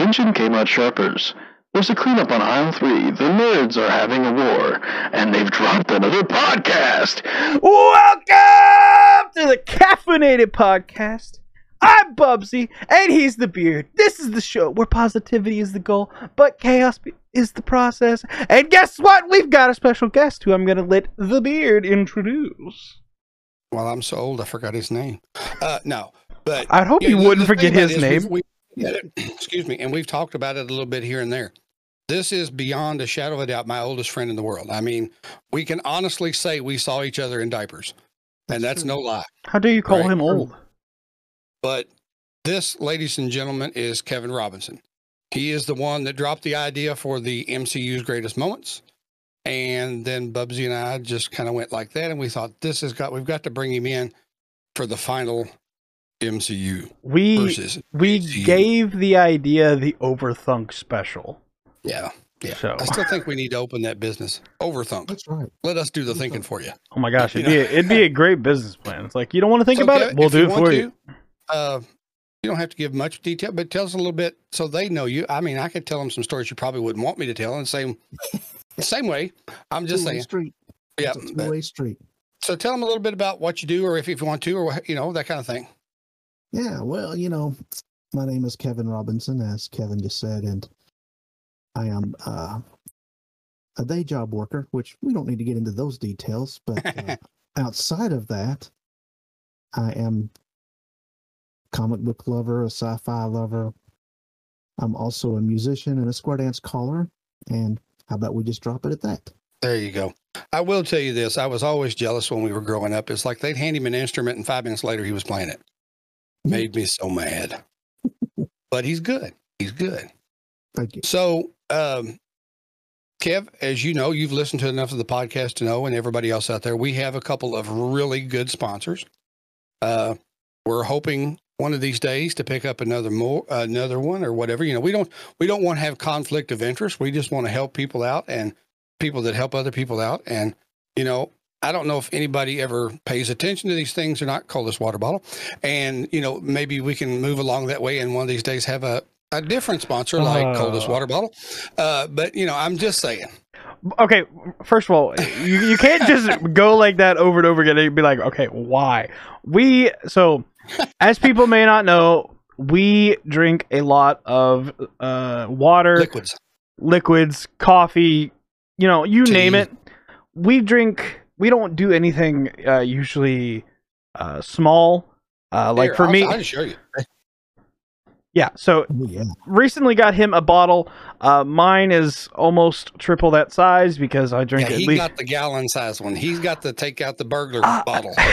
Attention Kmart Sharpers. There's a cleanup on aisle three. The nerds are having a war, and they've dropped another podcast. Welcome to the Caffeinated Podcast. I'm Bubbzi, and he's the beard. This is the show where positivity is the goal, but chaos is the process. And guess what? We've got a special guest who I'm going to let the beard introduce. Well, I'm so old, I forgot his name. Uh, no, but I hope Yeah, you the- wouldn't forget his it is name. we've- we- excuse me, and we've talked about it a little bit here and there. This is beyond a shadow of a doubt my oldest friend in the world. I mean, we can honestly say we saw each other in diapers, and that's no lie. How do you call Right. him old? But this, ladies and gentlemen, is Kevin Robinson. He is the one that dropped the idea for the MCU's greatest moments. And then Bubbzi and I just kind of went like that, and we thought this has got we've got to bring him in for the final MCU We versus we MCU. gave the idea the Overthunk special. Yeah, yeah. So- I still think we need to open that business. Overthunk. That's right. Let us do the thinking for you. Oh my gosh, it'd be a, it'd be a great business plan. It's like you don't want to think So, about Kevin, it, we'll do it for to, you. Uh, you don't have to give much detail, but tell us a little bit so they know you. I mean, I could tell them some stories you probably wouldn't want me to tell in the same same way. I'm just Two-way saying. Street. Yeah. It's two-way street. So tell them a little bit about what you do, or if, if you want to, or you know that kind of thing. Yeah, well, you know, my name is Kevin Robinson, as Kevin just said, and I am uh, a day job worker, which we don't need to get into those details. But uh, outside of that, I am comic book lover, a sci-fi lover. I'm also a musician and a square dance caller. And how about we just drop it at that? There you go. I will tell you this: I was always jealous when we were growing up. It's like they'd hand him an instrument, and five minutes later he was playing it. Made me so mad. but he's good. He's good. Thank you. So, um, Kev, as you know, you've listened to enough of the podcast to know, and everybody else out there, we have a couple of really good sponsors. Uh, we're hoping one of these days to pick up another more, another one or whatever. You know, we don't we don't want to have conflict of interest. We just want to help people out and people that help other people out. And you know, I don't know if anybody ever pays attention to these things or not. Coldest water bottle, and you know, maybe we can move along that way. And one of these days have a a different sponsor like Coldest Uh. Water Bottle. Uh, but you know, I'm just saying. Okay, first of all, you, you can't just go like that over and over again and be like, okay, why? We so as people may not know, we drink a lot of uh water, Liquids. liquids, coffee, you know, you Tea. name it. We drink we don't do anything uh usually uh small. Uh like Here, for I'll, me I'll show you. yeah, so Oh, yeah. recently got him a bottle. Uh mine is almost triple that size because I drink Yeah, at he least got the gallon size one. He's got to take out the burglar Ah. bottle.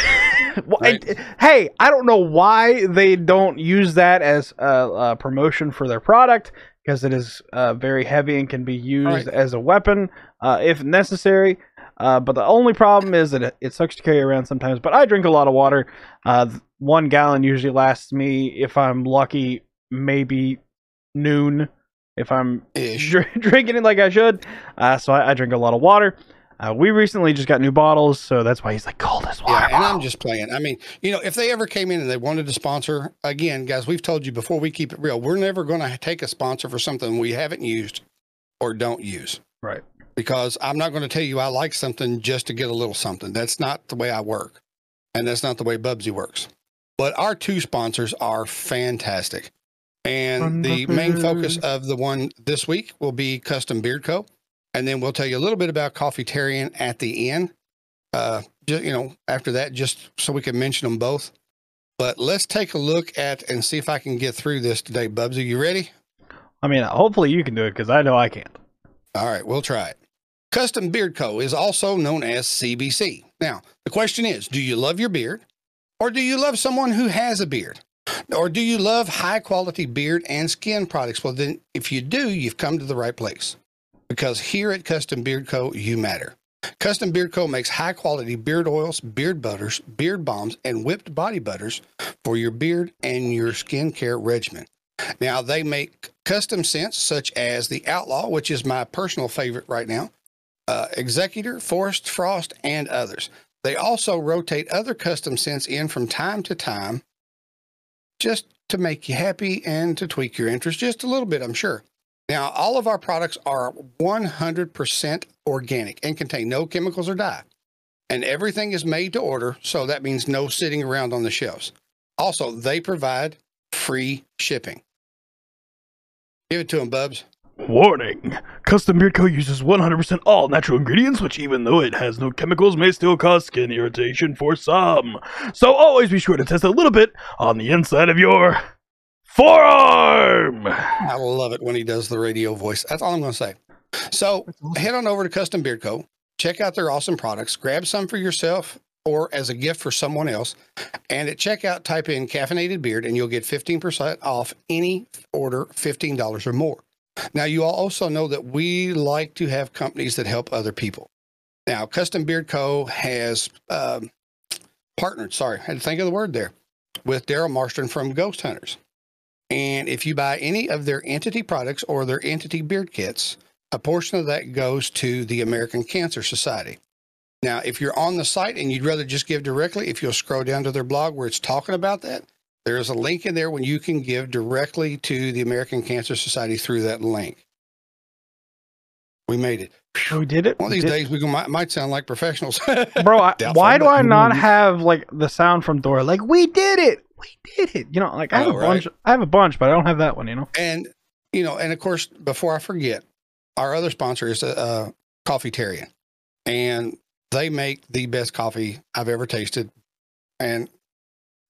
Well, Right. and- hey, I don't know why they don't use that as a, a promotion for their product because it is uh, very heavy and can be used Right. as a weapon uh, if necessary. Uh, but the only problem is that it, it sucks to carry around sometimes. But I drink a lot of water. Uh, one gallon usually lasts me, if I'm lucky, maybe noon. If I'm Ish. drinking it like I should, uh, so I, I drink a lot of water. Uh, we recently just got new bottles, so that's why he's like coldest water. Yeah, and I'm just playing. I mean, you know, if they ever came in and they wanted to sponsor, again, guys, we've told you before, we keep it real. We're never going to take a sponsor for something we haven't used or don't use. Right. Because I'm not going to tell you I like something just to get a little something. That's not the way I work. And that's not the way Bubbzi works. But our two sponsors are fantastic. And the main focus of the one this week will be Custom Beard Co. And then we'll tell you a little bit about Coffeetarian at the end. Uh, just, you know, after that, just so we can mention them both. But let's take a look at and see if I can get through this today. Bubbzi, you ready? I mean, hopefully you can do it because I know I can't. All right, we'll try it. Custom Beard Co. is also known as CBC. Now, the question is do you love your beard? Or do you love someone who has a beard? Or do you love high quality beard and skin products? Well, then, if you do, you've come to the right place. Because here at Custom Beard Co., you matter. Custom Beard Co. makes high quality beard oils, beard butters, beard balms, and whipped body butters for your beard and your skincare regimen. Now, they make custom scents such as the Outlaw, which is my personal favorite right now, uh, Executor, Forest Frost, and others. They also rotate other custom scents in from time to time, just to make you happy and to tweak your interest just a little bit, I'm sure. Now, all of our products are 100% organic and contain no chemicals or dye. And everything is made to order, so that means no sitting around on the shelves. Also, they provide free shipping. Give it to them, Bubs. Warning! Custom Beard Co. uses 100% all natural ingredients, which, even though it has no chemicals, may still cause skin irritation for some. So always be sure to test a little bit on the inside of your forearm! I love it when he does the radio voice. That's all I'm going to say. So head on over to Custom Beard Co. Check out their awesome products. Grab some for yourself or as a gift for someone else. And at checkout, type in caffeinated beard and you'll get 15% off any order $15 or more. Now, you all also know that we like to have companies that help other people. Now, Custom Beard Co. has um, partnered, sorry, I had to think of the word there, with Daryl Marston from Ghost Hunters. And if you buy any of their entity products or their entity beard kits, a portion of that goes to the American Cancer Society. Now, if you're on the site and you'd rather just give directly, if you'll scroll down to their blog where it's talking about that, there is a link in there when you can give directly to the American Cancer Society through that link. We made it. We did it. One of these days we might, might sound like professionals. Bro, I, why do I not have like the sound from Thor? Like, we did it! We did it! You know, like I have know, a bunch. I have a bunch, but I don't have that one. You know. And you know, and of course, before I forget, our other sponsor is uh, Coffeetarian, and they make the best coffee I've ever tasted. And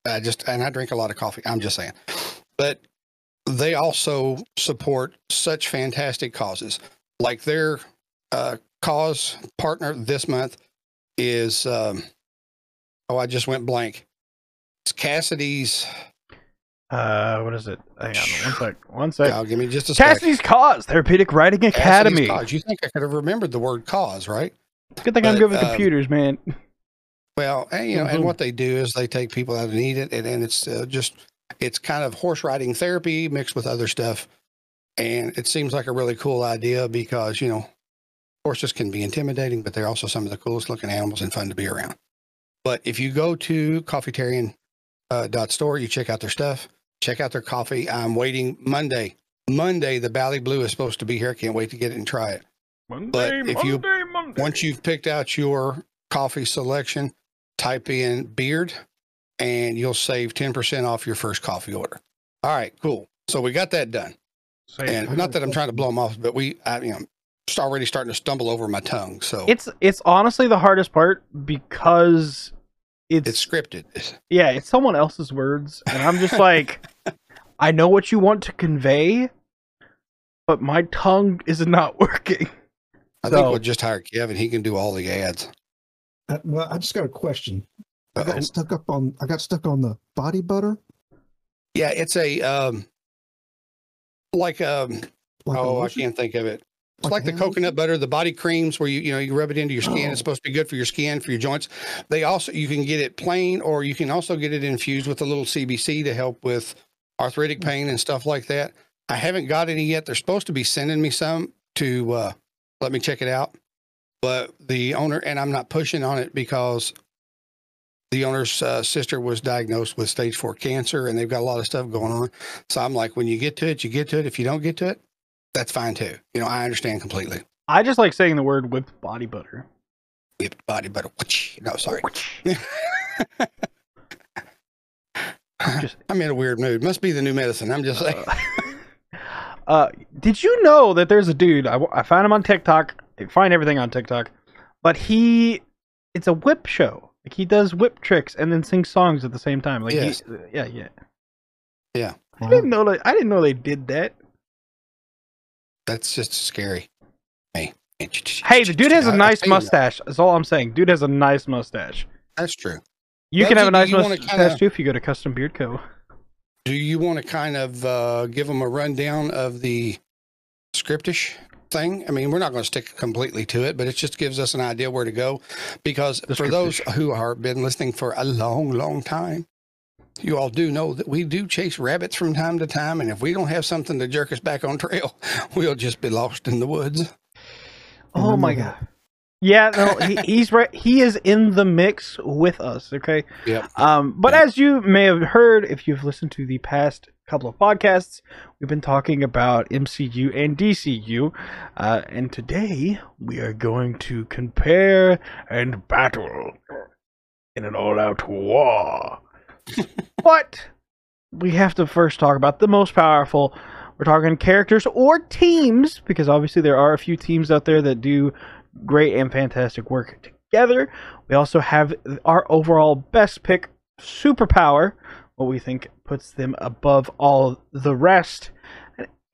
I just and I drink a lot of coffee. I'm just saying, but they also support such fantastic causes, like their uh, cause partner this month is um, oh, I just went blank. It's Cassidy's. Uh, what is it? Hang on, one sec. One sec. Give me just a second. Cassidy's Cause Therapeutic Riding Cassidy's Academy. Cause. You think I could have remembered the word cause, right? It's Good thing I'm good with um, computers, man. Well, and, you know, Mhm. and what they do is they take people that need it, and, and it's uh, just it's kind of horse riding therapy mixed with other stuff, and it seems like a really cool idea because you know horses can be intimidating, but they're also some of the coolest looking animals and fun to be around. But if you go to coffeetarian uh, dot store, you check out their stuff, check out their coffee. I'm waiting Monday. Monday, the Bali Blue is supposed to be here. I Can't wait to get it and try it. Monday, if you- Monday, Monday. Once you've picked out your coffee selection, type in beard and you'll save 10% off your first coffee order. All right, cool. So we got that done. Say- And not that I'm trying to blow them off, but we, I, you know, just already starting to stumble over my tongue. So it's it's honestly the hardest part because it's, it's scripted. yeah, it's someone else's words, and I'm just like, I know what you want to convey, but my tongue is not working. I think we'll just hire Kevin. He can do all the ads. Uh, well, I just got a question. I Uh-oh. got stuck up on. I got stuck on the body butter. Yeah, it's a, um, like, um, Like oh, I can't think of it. It's Like like, the coconut butter, the body creams where you you know you rub it into your skin. Oh. It's supposed to be good for your skin, for your joints. They also you can get it plain, or you can also get it infused with a little CBC to help with arthritic Hmm. pain and stuff like that. I haven't got any yet. They're supposed to be sending me some to uh, let me check it out, but the owner and I'm not pushing on it because the owner's uh, sister was diagnosed with stage four cancer, and they've got a lot of stuff going on. So I'm like, when you get to it, you get to it. If you don't get to it, that's fine too. You know, I understand completely. I just like saying the word whipped body butter. Whipped body butter. No, sorry. Just- I'm in a weird mood. Must be the new medicine. I'm just saying. uh, did you know that there's a dude? I, I found him on TikTok. I find everything on TikTok, but he, it's a whip show. Like he does whip tricks and then sings songs at the same time. Like he- Yes. yeah, yeah. I didn't uh-huh. know that. I didn't know they did that. That's just scary. Hey, Hey, the dude has a uh, nice tell you uh, what, mustache. That's all I'm saying. Dude has a nice mustache. That's true. You can have a nice mustache kinda- too if you go to Custom Beard Co. Do you want to kind of uh, give them a rundown of the scriptish thing? I mean, we're not going to stick completely to it, but it just gives us an idea where to go. Because for those who have been listening for a long, long time, you all do know that we do chase rabbits from time to time. And if we don't have something to jerk us back on trail, we'll just be lost in the woods. Oh my god. Yeah, no, he, he's right. He is in the mix with us. Okay. Yep. Um, but Yeah. as you may have heard, if you've listened to the past couple of podcasts, we've been talking about MCU and DCU, uh, and today we are going to compare and battle in an all-out war. but we have to first talk about the most powerful. We're talking characters or teams, because obviously there are a few teams out there that do great and fantastic work together. We also have our overall best pick superpower, what we think puts them above all the rest.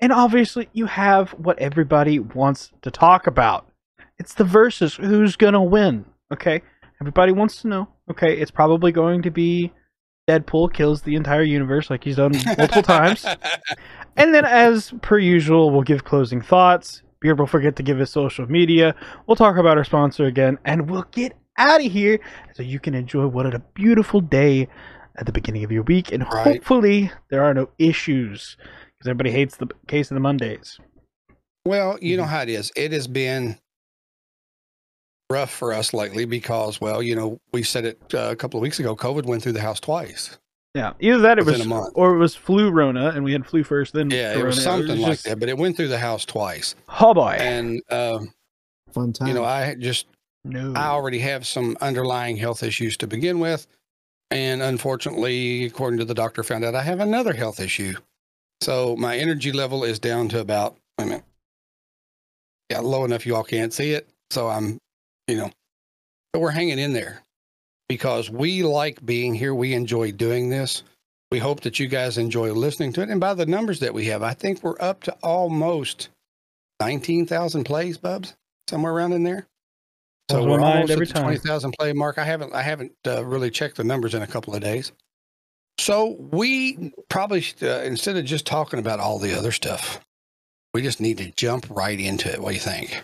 And obviously, you have what everybody wants to talk about. It's the versus. Who's going to win? Okay? Everybody wants to know. Okay, it's probably going to be Deadpool kills the entire universe like he's done multiple times. And then, as per usual, we'll give closing thoughts. Beard will forget to give his social media. We'll talk about our sponsor again, and we'll get out of here so you can enjoy what a beautiful day at the beginning of your week. And Right. hopefully, there are no issues because everybody hates the case of the Mondays. Well, you Mm-hmm. know how it is. It has been rough for us lately because, well, you know, we said it uh, a couple of weeks ago. COVID went through the house twice. Yeah, either that it was, a month. or it was flu Rona, and we had flu first, then Yeah, it was something like just- that, but it went through the house twice. Oh boy, And, um, Fun time. you know, I just, no. I already have some underlying health issues to begin with. And unfortunately, according to the doctor, found out I have another health issue. So my energy level is down to about, a minute. Yeah, low enough you all can't see it. So I'm, you know, but we're hanging in there because we like being here. We enjoy doing this. We hope that you guys enjoy listening to it. And by the numbers that we have, I think we're up to almost 19,000 plays, Bubs, somewhere around in there. So we're almost every at the time. 20,000 play mark. I haven't, I haven't uh, really checked the numbers in a couple of days. So we probably, should, uh, instead of just talking about all the other stuff, we just need to jump right into it. What do you think?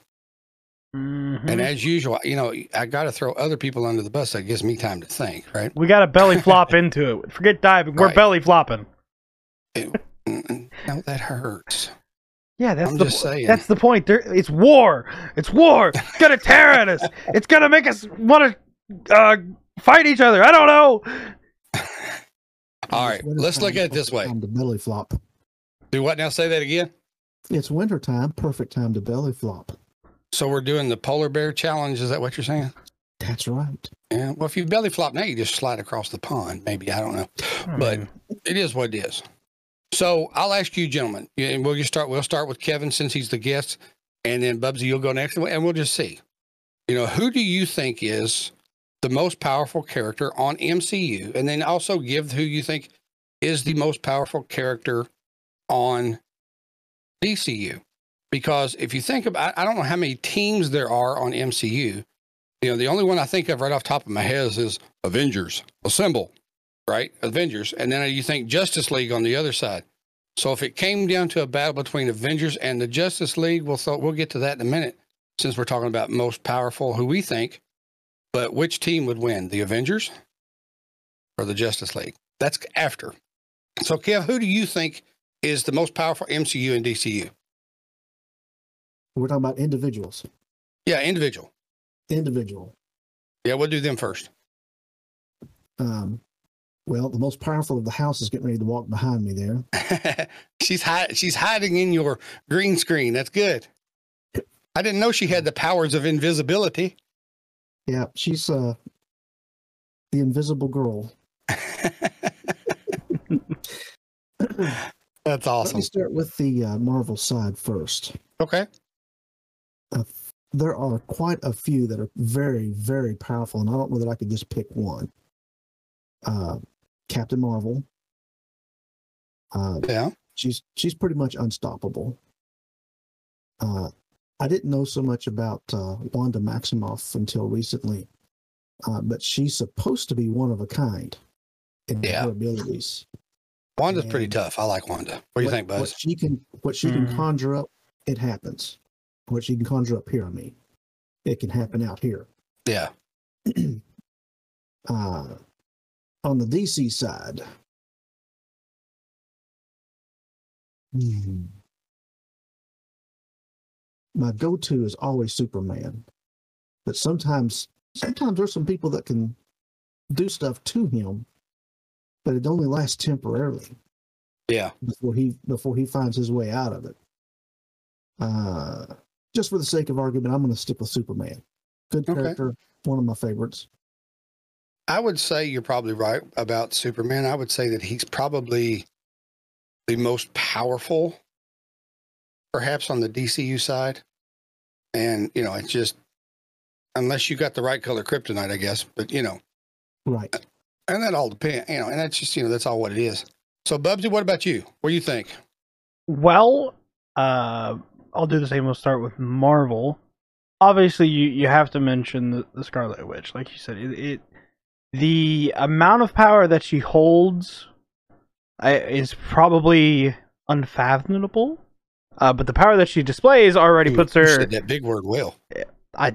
Mhm. And as usual, you know, I got to throw other people under the bus. That gives me time to think, right? we got to belly flop into it. Forget diving. We're Right. belly flopping. Mm, No, that hurts. Yeah, that's I'm the just saying. that's the point. There, it's war. It's war. It's gonna tear at us. It's gonna make us want to uh, fight each other. I don't know. All right, let's look at it this way. perfect Time to belly flop. Do what now? Say that again. It's wintertime. Perfect time to belly flop. So we're doing the polar bear challenge. Is that what you're saying? That's right. Yeah. Well, if you belly flop now, you just slide across the pond. Maybe I don't know. But it is what it is. So I'll ask you, gentlemen, and we'll just start. We'll start with Kevin since he's the guest, and then Bubbzi, you'll go next, and we'll just see. You know, who do you think is the most powerful character on MCU, and then also give who you think is the most powerful character on DCU? Because if you think about, I don't know how many teams there are on MCU. You know, the only one I think of right off the top of my head is Avengers Assemble right? Avengers. And then you think Justice League on the other side. So if it came down to a battle between Avengers and the Justice League, we'll th- we'll get to that in a minute since we're talking about most powerful who we think. But which team would win, the Avengers or the Justice League? That's after. So Kev, who do you think is the most powerful MCU and DCU? We're talking about individuals. Yeah, individual. Individual. Yeah, we'll do them first. Um, well, the most powerful of the house is getting ready to walk behind me there. she's hi- she's hiding in your green screen. That's good. I didn't know she had the powers of invisibility. Yeah, she's uh the invisible girl. That's awesome. Let me start with the uh, Marvel side first. Okay. Uh, there are quite a few that are very, very powerful, and I don't know that I could just pick one. Uh, Captain Marvel. Uh, Yeah. she's she's pretty much unstoppable. Uh, I didn't know so much about uh, Wanda Maximoff until recently, uh, but she's supposed to be one of a kind in Yeah. her abilities. Wanda's pretty tough. I like Wanda. What do you think, What she can what she Mhm. can conjure up, it happens. What she can conjure up here, I mean, it can happen out here. Yeah. uh, on the DC side, hmm, my go-to is always Superman. But sometimes, sometimes there's some people that can do stuff to him, but it only lasts temporarily Yeah. before he before he finds his way out of it. Uh, just for the sake of argument, I'm going to stick with Superman. Good Okay. character, one of my favorites. I would say you're probably right about Superman. I would say that he's probably the most powerful, perhaps on the DCU side. And, you know, it's just, unless you got the right color kryptonite, I guess, but, you know, Right. and that all depends, you know, and that's just, you know, that's all what it is. So, Bubbzi, what about you? What do you think? Well, uh, I'll do the same. We'll start with Marvel. Obviously, you, you have to mention the, the Scarlet Witch. Like you said, it, it the amount of power that she holds is probably unfathomable. Uh, but the power that she displays already You- puts you her. said that big word, will. I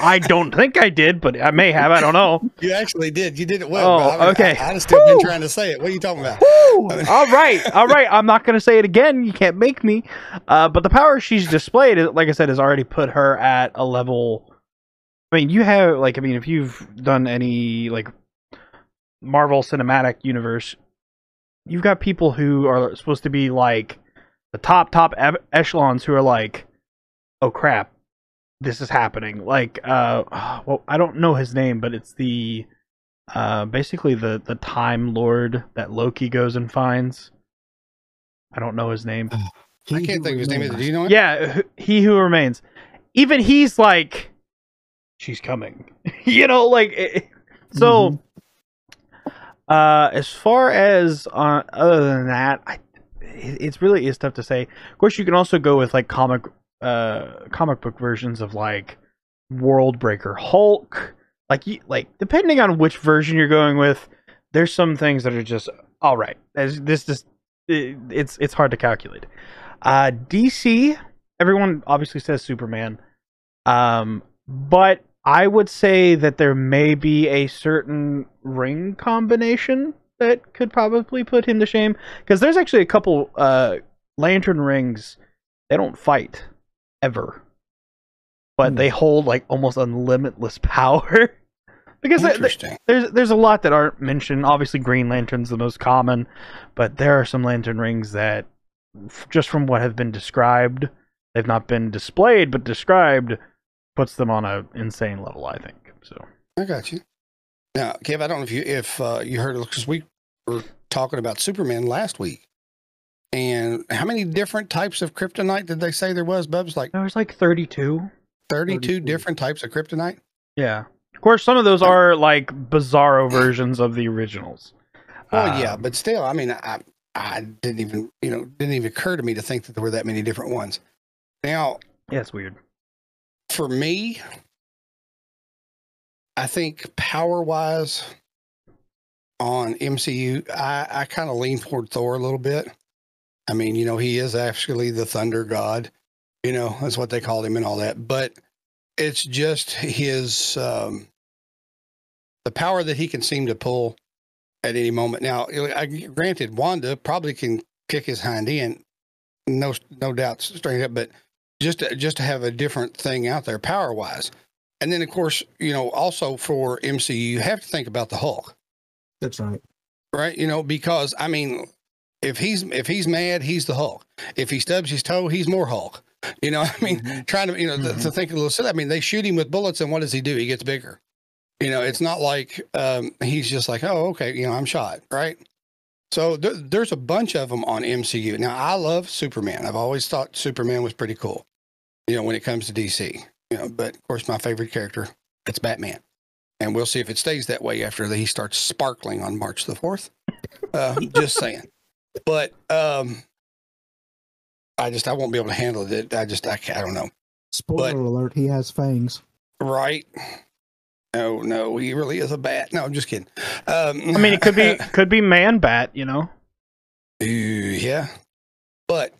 I don't think I did, but I may have. I don't know. You actually did. You did it well. Oh, I, okay. I, have still been trying to say it. What are you talking about? All right, all right. I'm not gonna say it again. You can't make me. Uh, but the power she's displayed, like I said, has already put her at a level. I mean, you have like, I mean, if you've done any like Marvel Cinematic Universe, you've got people who are supposed to be like the top top eb- echelons who are like, oh crap, this is happening. Like, uh, well, I don't know his name, but it's the uh basically the the time lord that loki goes and finds i don't know his name I can't think of his name. either. Do you know it? yeah he who remains even he's like she's coming. You know like it, so Mhm. uh as far as uh, other than that i it, it's really is tough to say. Of course you can also go with like comic uh comic book versions of like world breaker hulk. Like you like depending on which version you're going with there's some things that are just all right. As this just it, it's it's hard to calculate. Uh dc everyone obviously says superman. Um but i would say that there may be a certain ring combination that could probably put him to shame. Because there's actually a couple uh lantern rings. They don't fight ever. But Hmm. they hold like almost unlimitless power. Because they- there's there's a lot that aren't mentioned. Obviously, Green Lantern's the most common, but there are some lantern rings that, f- just from what have been described, they've not been displayed, but described, puts them on a insane level. I think so. I got you. Now, Kev, I don't know if you if uh, you heard because we were talking about Superman last week, and how many different types of kryptonite did they say there was? Bubs, like there was like 32. thirty-two 32. different types of kryptonite. Yeah. Of course, some of those are like bizarro versions of the originals. Well, yeah, Um, but still, I mean, I I didn't even you know didn't even occur to me to think that there were that many different ones. Now, yeah, it's weird. For me, I think power wise on MCU, I, I kind of lean toward Thor a little bit. I mean, you know, he is actually the thunder god, you know, that's what they called him and all that. But it's just his, um, the power that he can seem to pull at any moment. Now, I, granted, Wanda probably can kick his hind end, no, no doubt, straight up, but just to, just to have a different thing out there power wise. And then, of course, you know, also for MCU, you have to think about the Hulk, That's right. right? You know, because I mean, if he's if he's mad, he's the Hulk. If he stubs his toe, he's more Hulk. You know, I mean, Mhm. trying to you know to, to think a little silly. I mean, they shoot him with bullets, and what does he do? He gets bigger. You know, it's not like um, he's just like, oh, okay, you know, I'm shot, right? So there, there's a bunch of them on MCU. Now, I love Superman. I've always thought Superman was pretty cool. You know, when it comes to DC. You know, but of course, my favorite character it's Batman, and we'll see if it stays that way after he starts sparkling on March the fourth. Uh, just saying. But um, I just I won't be able to handle it. I just I, I don't know. Spoiler But- alert: He has fangs. Right? No, no, he really is a bat. No, I'm just kidding. Um, I mean, it could be could be Man Bat. You know, yeah, but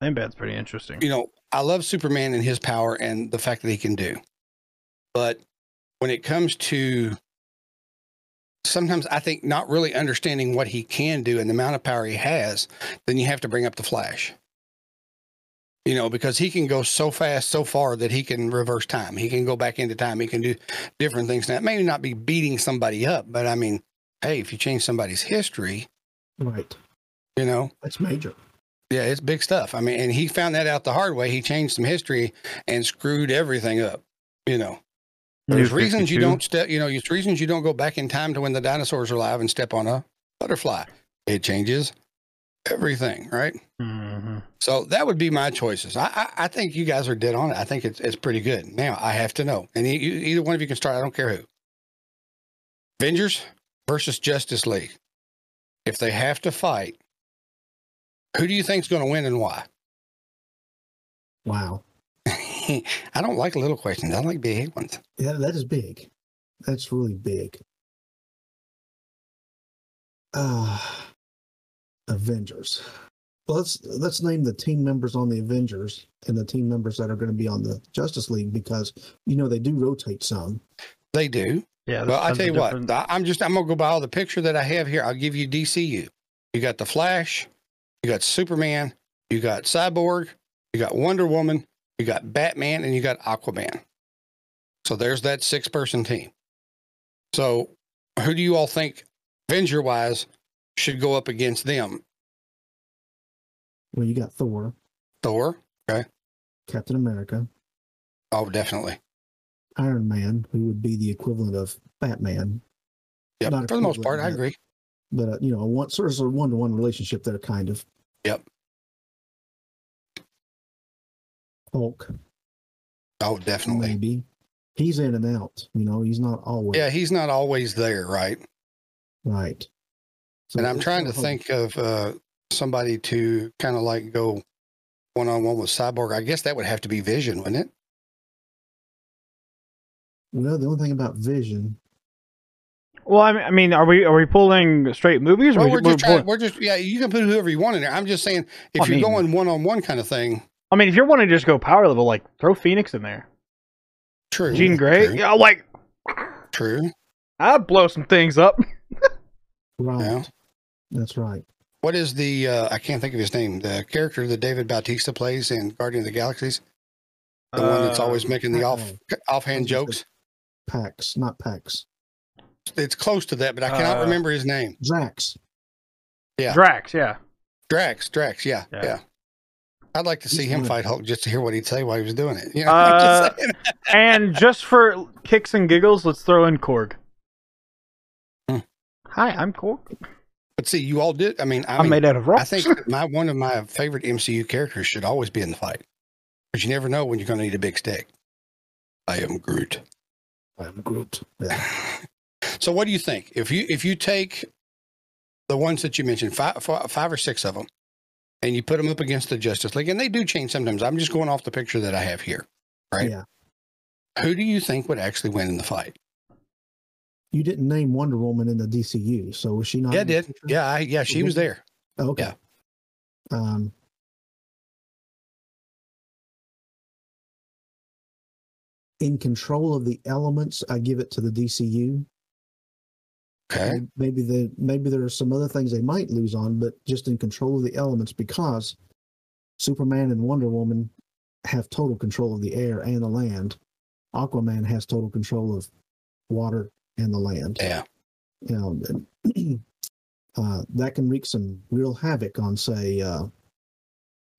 Man Bat's pretty interesting. you know, I love Superman and his power and the fact that he can do. But when it comes to sometimes I think not really understanding what he can do and the amount of power he has, then you have to bring up the Flash. You know, because he can go so fast, so far that he can reverse time. He can go back into time. He can do different things. Now, it may not be beating somebody up, but I mean, hey, if you change somebody's history, Right. you know, That's major. yeah, it's big stuff. I mean, and he found that out the hard way. He changed some history and screwed everything up. You know, there's New reasons you don't step. You know, there's reasons you don't go back in time to when the dinosaurs are alive and step on a butterfly. It changes everything, right? Mhm. So that would be my choices. I, I, I think you guys are dead on it. I think it's it's pretty good. Now I have to know, and e- either one of you can start. I don't care who. Avengers versus Justice League. If they have to fight, who do you think's going to win and why? Wow. I don't like little questions. I like big ones. Yeah, that is big. That's really big. Uh Avengers. Well, let's let's name the team members on the Avengers and the team members that are going to be on the Justice League because you know they do rotate some. They do. Yeah. Well, I tell you what, different- I- I'm just I'm gonna go by all the picture that I have here. I'll give you DCU. You got the Flash, you got Superman, you got Cyborg, you got Wonder Woman, you got Batman, and you got Aquaman. So there's that six person team. So who do you all think, Avenger wise, should go up against them? Well, you got Thor, Thor? Okay. Captain America, Oh, definitely. Iron Man, who would be the equivalent of Batman. Not For the most part, I agree. but uh, you know, a one sort of a one to one relationship there, kind of. Yep. Hulk, Oh, definitely. maybe. He's in and out. You know, he's not always Yeah, he's not always there, right? right. So and I'm trying to kinda think of uh, somebody to kind of like go one on one with Cyborg. I guess that would have to be Vision, wouldn't it? Well, the only thing about Vision, Well, I mean, are we are we pulling straight movies? Or Well, we, we're just trying. pulling- We're just yeah. You can put whoever you want in there. I'm just saying if I you're mean- going one on one kind of thing. I mean, if you're wanting to just go power level, like throw Phoenix in there, True. Jean Grey. True. Yeah, like true. I'd blow some things up. right? Yeah. That's right. What is the? Uh, I can't think of his name. The character that David Bautista plays in Guardian of the Galaxies. The one that's Uh, always making the off offhand jokes. Pax, not Pax. It's close to that, but I cannot Uh, remember his name. Drax. yeah. Drax. Yeah. Drax. Drax. Yeah. Yeah. Yeah. I'd like to see He's him fight Hulk just to hear what he'd say while he was doing it. You know, Uh, just and just for kicks and giggles, let's throw in Korg. Hmm. Hi, I'm Korg. But see, you all did. I mean, I I'm mean, made out of rocks. I think my one of my favorite MCU characters should always be in the fight, because you never know when you're going to need a big stick. I am Groot. I'm Groot. Yeah. So, what do you think if you if you take the ones that you mentioned, five, five or six of them, and you put them up against the Justice League, and they do change sometimes. I'm just going off the picture that I have here. Right. Yeah. Who do you think would actually win in the fight? You didn't name Wonder Woman in the DCU, so was she not? yeah, I did. picture? Yeah, I, yeah, she was there. Oh, okay. yeah. Um. In control of the elements, I give it to the DCU. Okay. May- Maybe the maybe there are some other things they might lose on, but just in control of the elements because Superman and Wonder Woman have total control of the air and the land. Aquaman has total control of water and the land. Yeah. You know, and, uh, that can wreak some real havoc on, say, uh,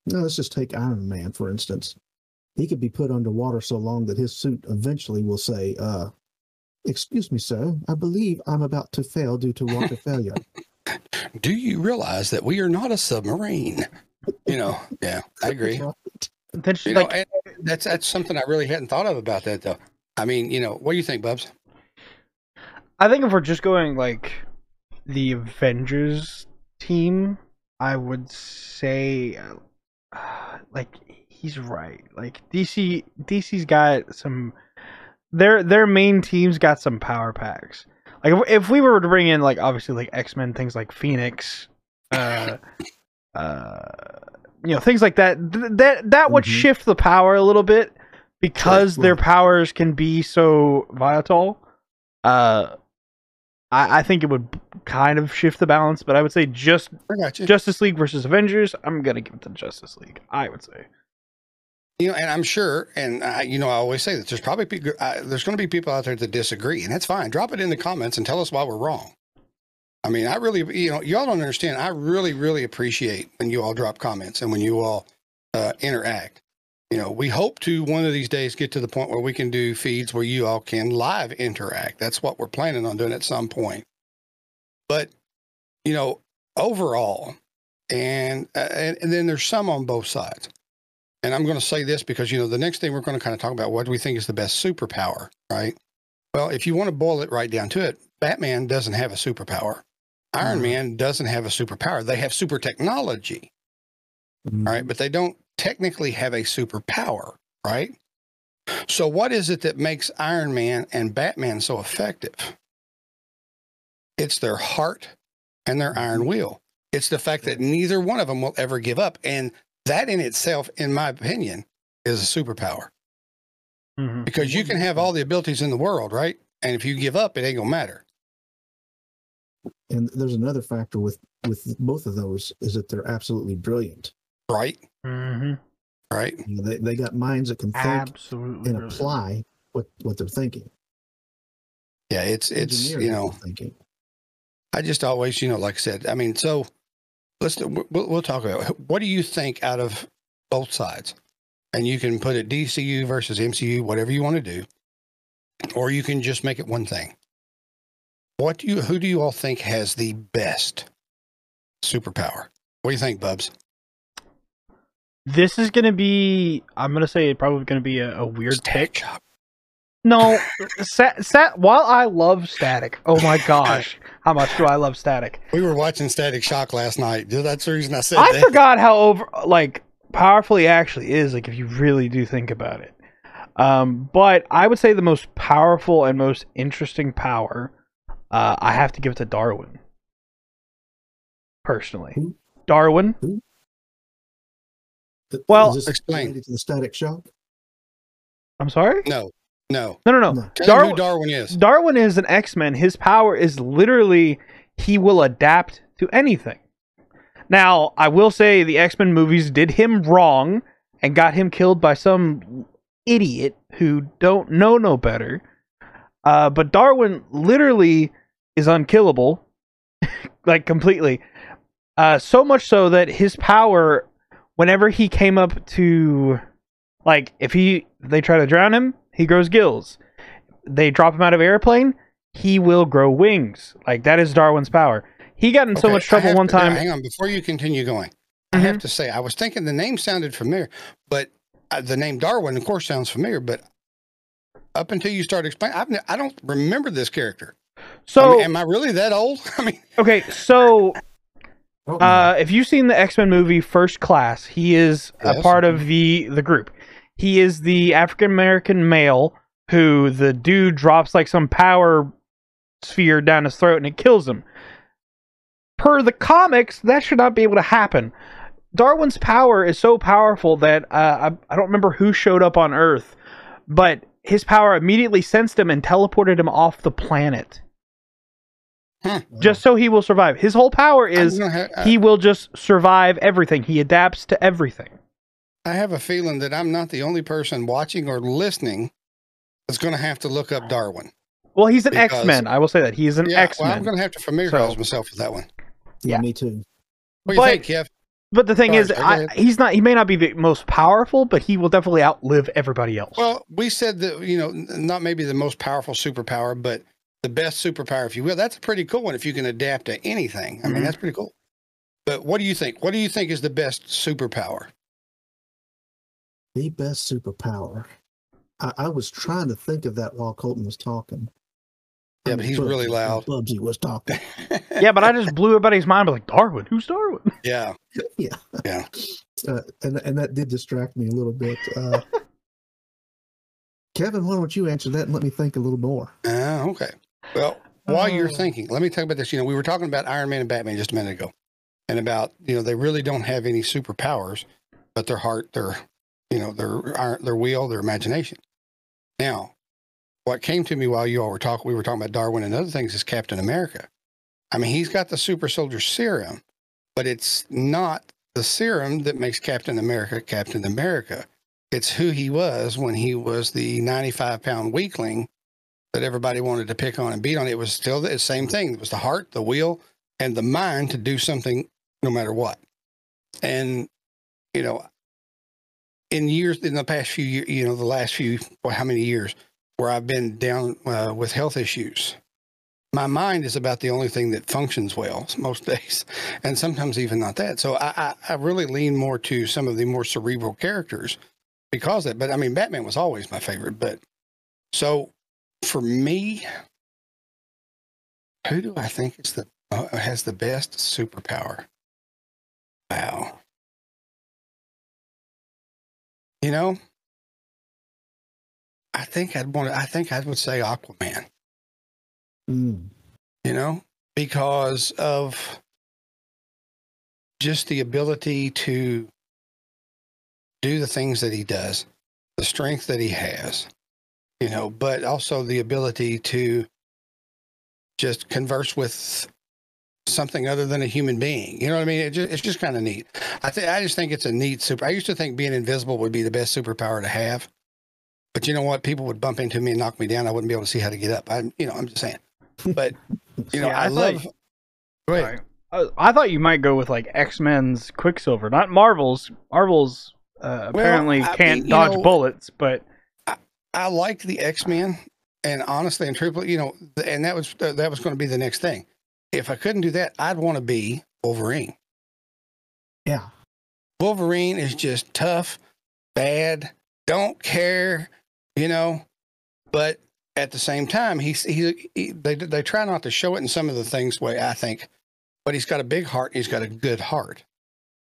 no, let's just take Iron Man for instance. He could be put underwater so long that his suit eventually will say, uh, "Excuse me, sir, I believe I'm about to fail due to water failure." Do you realize that we are not a submarine? You know. Yeah, I agree. Then she's You know, like, and that's that's something I really hadn't thought of about that though. I mean, you know, what do you think, Bubs? I think if we're just going like the Avengers team, I would say uh, like he's right. Like DC DC's got some their their main team's got some power packs. Like if, if we were to bring in like obviously like X-Men things like Phoenix uh uh you know things like that th- that that would Mhm. shift the power a little bit because Right, their right. powers can be so volatile uh I, I think it would kind of shift the balance, but I would say just I got you. Justice League versus Avengers. I'm gonna give it to Justice League. I would say. you know, and I'm sure, and I, you know, I always say that there's probably people, uh, there's going to be people out there that disagree, and that's fine. Drop it in the comments and tell us why we're wrong. I mean, I really, you know, y'all don't understand. I really, really appreciate when you all drop comments and when you all uh, interact. You know, we hope to one of these days get to the point where we can do feeds where you all can live interact. That's what we're planning on doing at some point. But, you know, overall, and uh, and, and then there's some on both sides. And I'm going to say this because you know the next thing we're going to kind of talk about what do we think is the best superpower, right? Well, if you want to boil it right down to it, Batman doesn't have a superpower. Iron Mhm. Man doesn't have a superpower. They have super technology, Mhm. all right, but they don't technically have a superpower, right? So what is it that makes Iron Man and Batman so effective? It's their heart and their iron will. It's the fact that neither one of them will ever give up. And that in itself, in my opinion, is a superpower Mhm. because you can have all the abilities in the world, right? And if you give up, it ain't gonna matter. And there's another factor with with both of those is that they're absolutely brilliant. Right? Mm-hmm. Right? You know, they they got minds that can think Absolutely. and brilliant. apply what what they're thinking. Yeah, it's it's you know they're thinking. I just always you know like I said I mean so let's we'll, we'll talk about what do you think out of both sides, and you can put it DCU versus MCU whatever you want to do, or you can just make it one thing. What do you who do you all think has the best superpower? What do you think, Bubs? This is gonna be. I'm gonna say it's probably gonna be a, a weird Static pick. Shock. No, sat, sat. While I love Static, oh my gosh, how much do I love Static? We were watching Static Shock last night. That's the reason I said I that. forgot how over like powerful he actually is. Like if you really do think about it. Um, but I would say the most powerful and most interesting power, uh, I have to give it to Darwin. Personally? Darwin. Th- Well- is this Explain. related to the static shock. I'm sorry. No, no. No, no, no. No. Tell Darwin. who Darwin is. Darwin is an X Men. His power is literally he will adapt to anything. Now, I will say the X Men movies did him wrong and got him killed by some idiot who don't know no better. Uh, but Darwin literally is unkillable, like completely. Uh, so much so that his power, whenever he came up to, like, if he they try to drown him, he grows gills they drop him out of airplane, he will grow wings. Like that is Darwin's power. He got in so much trouble one to- time. hang on, before you continue going, I have Mhm. to say I was thinking the name sounded familiar, but uh, the name Darwin, of course, sounds familiar. But up until you start explaining, I've, I don't remember this character. I So mean, am I really that old? I mean, okay, so Oh, uh, if you've seen the X Men movie First Class, he is a part of the the group. He is the African American male who the dude drops like some power sphere down his throat and it kills him. Per the comics, that should not be able to happen. Darwin's power is so powerful that uh, I, I don't remember who showed up on Earth, but his power immediately sensed him and teleported him off the planet just so he will survive. His whole power is gonna I- he will just survive everything. He adapts to everything. I have a feeling that I'm not the only person watching or listening that's going to have to look up Darwin. Well, he's an X Men. I will say that he's an yeah, X well, I'm going to have to familiarize So- myself with that one. yeah, yeah. me too. What do you But- think, Kev? but the thing Sorry, is, I, he's not. He may not be the most powerful, but he will definitely outlive everybody else. Well, we said that you know, not maybe the most powerful superpower, but the best superpower, if you will. That's a pretty cool one if you can adapt to anything. I mean, Mhm. that's pretty cool. But what do you think? What do you think is the best superpower? The best superpower. I, I was trying to think of that while Colton was talking. Yeah, I but mean, he's really Bubbzi- loud. Bubbzi was talking. yeah, but I just blew everybody's mind. I was like, Darwin, who's Darwin? yeah, yeah, yeah. uh, and and that did distract me a little bit. Uh, Kevin, why don't you answer that and let me think a little more? Ah, okay. Well, while you're Oh. thinking, let me talk about this. You know, we were talking about Iron Man and Batman just a minute ago, and about you know they really don't have any superpowers, but their heart, their you know their iron- their will, their imagination. Now, what came to me while you all were talking, we were talking about Darwin and other things, is Captain America. I mean, he's got the super soldier serum, but it's not the serum that makes Captain America Captain America. It's who he was when he was the 95 pound weakling that everybody wanted to pick on and beat on. It was still the same thing. It was the heart, the will, and the mind to do something no matter what. And, you know, in years, in the past few years, you know, the last few, well, how many years where I've been down uh, with health issues, my mind is about the only thing that functions well most days, and sometimes even not that. So I, I, I really lean more to some of the more cerebral characters because it. But I mean, Batman was always my favorite. But so for me, who do I think is the uh, has the best superpower? Wow. You know, I think I'd want. I think I would say Aquaman. Mm. You know, because of just the ability to do the things that he does, the strength that he has, you know, but also the ability to just converse with something other than a human being. You know what I mean? It just, it's just kind of neat. I think I just think it's a neat super. I used to think being invisible would be the best superpower to have, but you know what? People would bump into me and knock me down. I wouldn't be able to see how to get up. I, you know, I'm just saying. But you know, Yeah, I, I love. you- Go ahead. Sorry. Uh, I thought you might go with like X Men's Quicksilver, not Marvel's. Marvel's uh, apparently I can't mean, dodge know- bullets, but I liked the X Men, and honestly and truthfully, you know, and that was uh, that was going to be the next thing. If I couldn't do that, I'd want to be Wolverine. Yeah. Wolverine is just tough, bad, don't care, you know, but at the same time, he's he, he they they try not to show it in some of the things way I think, but he's got a big heart. And he's got a good heart,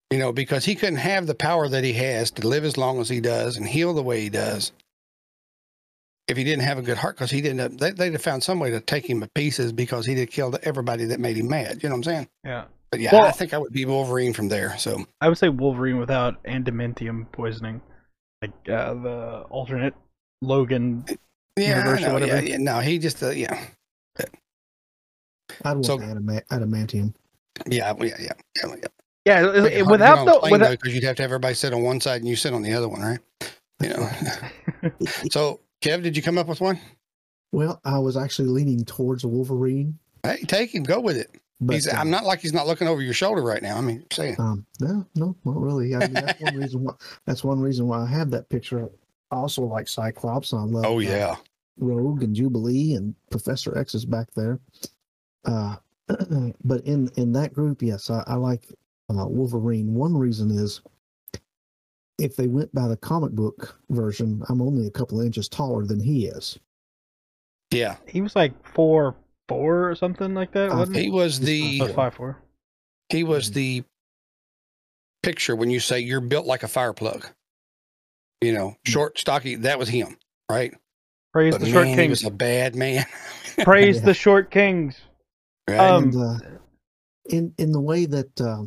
you know, because he couldn't have the power that he has to live as long as he does and heal the way he does if he didn't have a good heart because he didn't they, they'd have found some way to take him to pieces because he did kill everybody that made him mad you know what i'm saying yeah, but yeah Well- i think i would be wolverine from there so I would say Wolverine without adamantium poisoning, like uh, the alternate Logan. yeah, Universe or know, yeah, whatever. yeah no he just uh, yeah I'd want So- adama- adamantium. yeah yeah yeah, yeah, yeah. Yeah, Make it hard to get without on the a plane, without because you'd have to have everybody sit on one side and you sit on the other one right you know so kev did you come up with one Well, I was actually leaning towards Wolverine, hey take him go with it but he's uh, i'm not like he's not looking over your shoulder right now i mean saying Um, no, no, not really. I mean, that's one reason why. That's one reason why I have that picture. I also like Cyclops, I love. oh uh, yeah Rogue and Jubilee and Professor X is back there. Uh, but in in that group, yes, I, I like uh, Wolverine. One reason is if they went by the comic book version, I'm only a couple of inches taller than he is. yeah he was like four four or something like that, wasn't he? he was the Oh, five four. He Mm-hmm. was the picture when you say you're built like a fire plug. You know, Mm. short, stocky. That was him, right? Praise But the short man, he kings. was a bad man. Praise Yeah. the short kings. Right? Um, and uh, in in the way that uh,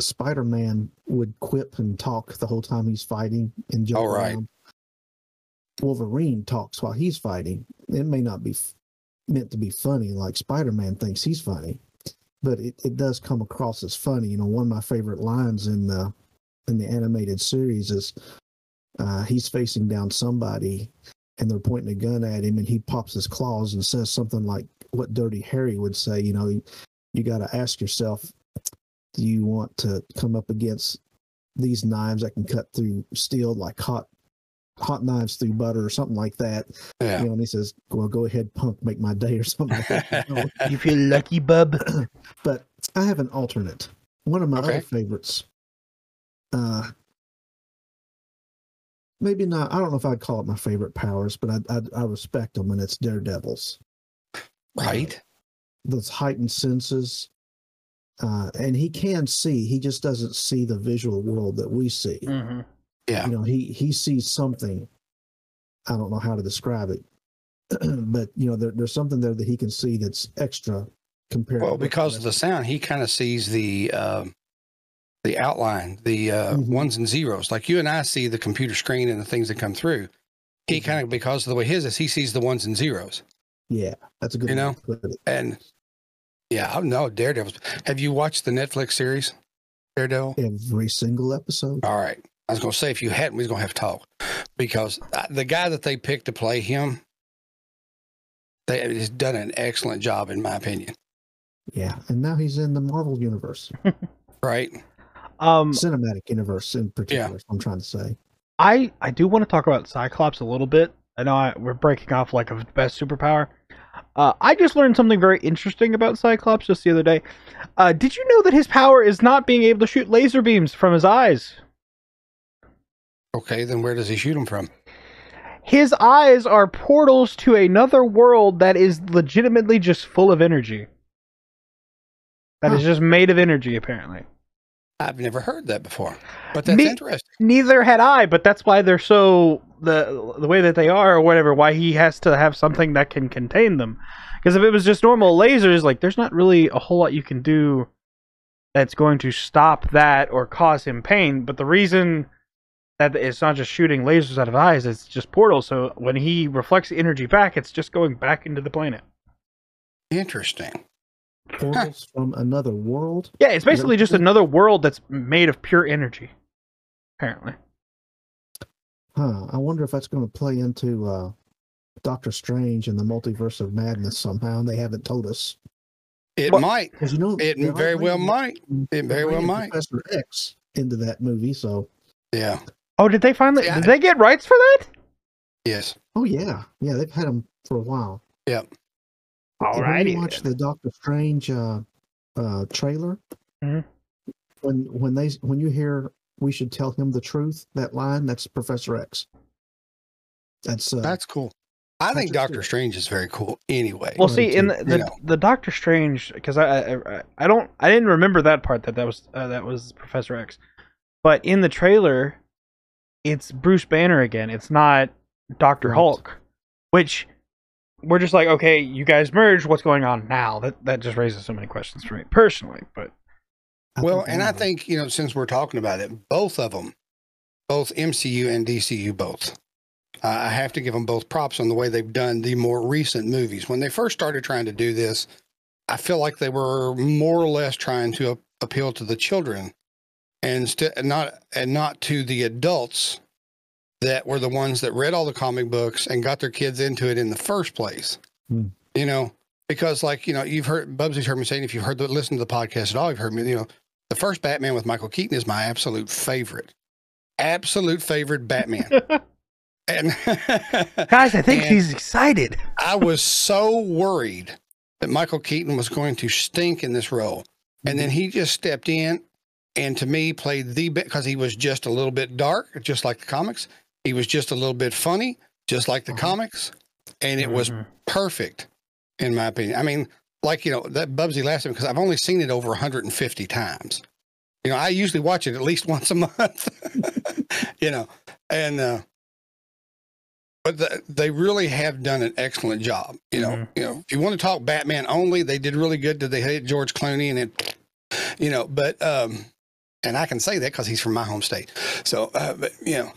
Spider-Man would quip and talk the whole time he's fighting and jump Oh, right. around, Wolverine talks while he's fighting. It may not be f- meant to be funny, like Spider-Man thinks he's funny, but it, it does come across as funny. You know, one of my favorite lines in the in the animated series is uh, he's facing down somebody and they're pointing a gun at him and he pops his claws and says something like what dirty harry would say you know you got to ask yourself do you want to come up against these knives that can cut through steel like hot hot knives through butter or something like that yeah. you know and he says well go ahead punk make my day or something like that you know? You feel lucky, bub. but i have an alternate one of my Okay. other favorites uh maybe not i don't know if i'd call it my favorite powers but i i, I respect them and it's daredevils right. those heightened senses. Uh, and he can see, he just doesn't see the visual world that we see. hmm Yeah. You know, he he sees something. I don't know how to describe it, but you know, there, there's something there that he can see that's extra compared. Well, to what because of the sound, he kind of sees the um, the outline, the uh, Mhm. ones and zeros. Like you and I see the computer screen and the things that come through. He Mhm. kind of because of the way his is, he sees the ones and zeros. yeah, that's a good You way know? to put it. And yeah, I know Daredevil. Have you watched the Netflix series Daredevil? Every single episode. All right. I was going to say, if you hadn't, we was going to have to talk. because uh, the guy that they picked to play him, they has done an excellent job, in my opinion. Yeah, and now he's in the Marvel universe, Right? Um, cinematic universe in particular. is what I'm trying to say. I I do want to talk about Cyclops a little bit. I know I, we're breaking off like a best superpower. Uh, I just learned something very interesting about Cyclops just the other day. Uh, did you know that his power is not being able to shoot laser beams from his eyes? Okay, then where does he shoot them from? His eyes are portals to another world that is legitimately just full of energy. That is Huh. just made of energy, apparently. I've never heard that before, but that's Me- interesting. Neither had I, but that's why they're so the the way that they are, or whatever. Why he has to have something that can contain them. Because if it was just normal lasers, like there's not really a whole lot you can do that's going to stop that or cause him pain. But the reason that it's not just shooting lasers out of eyes, it's just portals. So when he reflects the energy back, it's just going back into the planet. Interesting. Portals from another world. Yeah, it's basically just another world that's made of pure energy. Apparently. Huh. I wonder if that's going to play into uh, Doctor Strange and the multiverse of madness somehow. And they haven't told us. It What- might. Because you know, It very well might. It very well might. Professor X into that movie. So, Yeah. Oh, did they finally? Yeah. Did they get rights for that? Yes. oh yeah, yeah, they've had them for a while. Yep. When Alrighty you watch the Doctor Strange uh, uh, trailer, Mhm. when when they when you hear "We should tell him the truth," that line that's Professor X. That's uh, That's cool. I think Doctor. Strange is very cool anyway. Well, Well, see, me in too, the the, the Doctor Strange, because I, I I don't I didn't remember that part that that was uh, that was Professor X, but in the trailer, it's Bruce Banner again. It's not Doctor Right. Hulk, which we're just like, okay, you guys merged. What's going on now? That that just raises so many questions for me personally. But well, and I one of them- think, you know, since we're talking about it, both of them, both MCU and DCU, both, uh, I have to give them both props on the way they've done the more recent movies. When they first started trying to do this, I feel like they were more or less trying to a- appeal to the children and st- not and not to the adults that were the ones that read all the comic books and got their kids into it in the first place. Hmm. You know, because like you know, you've heard Bubbzi's heard me saying if you've heard the listen to the podcast at all, you've heard me. You know, the first Batman with Michael Keaton is my absolute favorite, absolute favorite Batman. and guys, I think he's excited. I was so worried that Michael Keaton was going to stink in this role. And then he just stepped in and to me played the bit because he was just a little bit dark, just like the comics. He was just a little bit funny, just like the Uh-huh. comics. And it was Mhm. perfect, in my opinion. I mean, like, you know, that Bubbzi laughs at me because I've only seen it over 150 times. You know, I usually watch it at least once a month, you know, and, uh, but the, they really have done an excellent job. You know, Mhm. you know, if you want to talk Batman only, they did really good. Did they hit George Clooney and it, you know, but, um, and I can say that because he's from my home state. So, uh, but you know,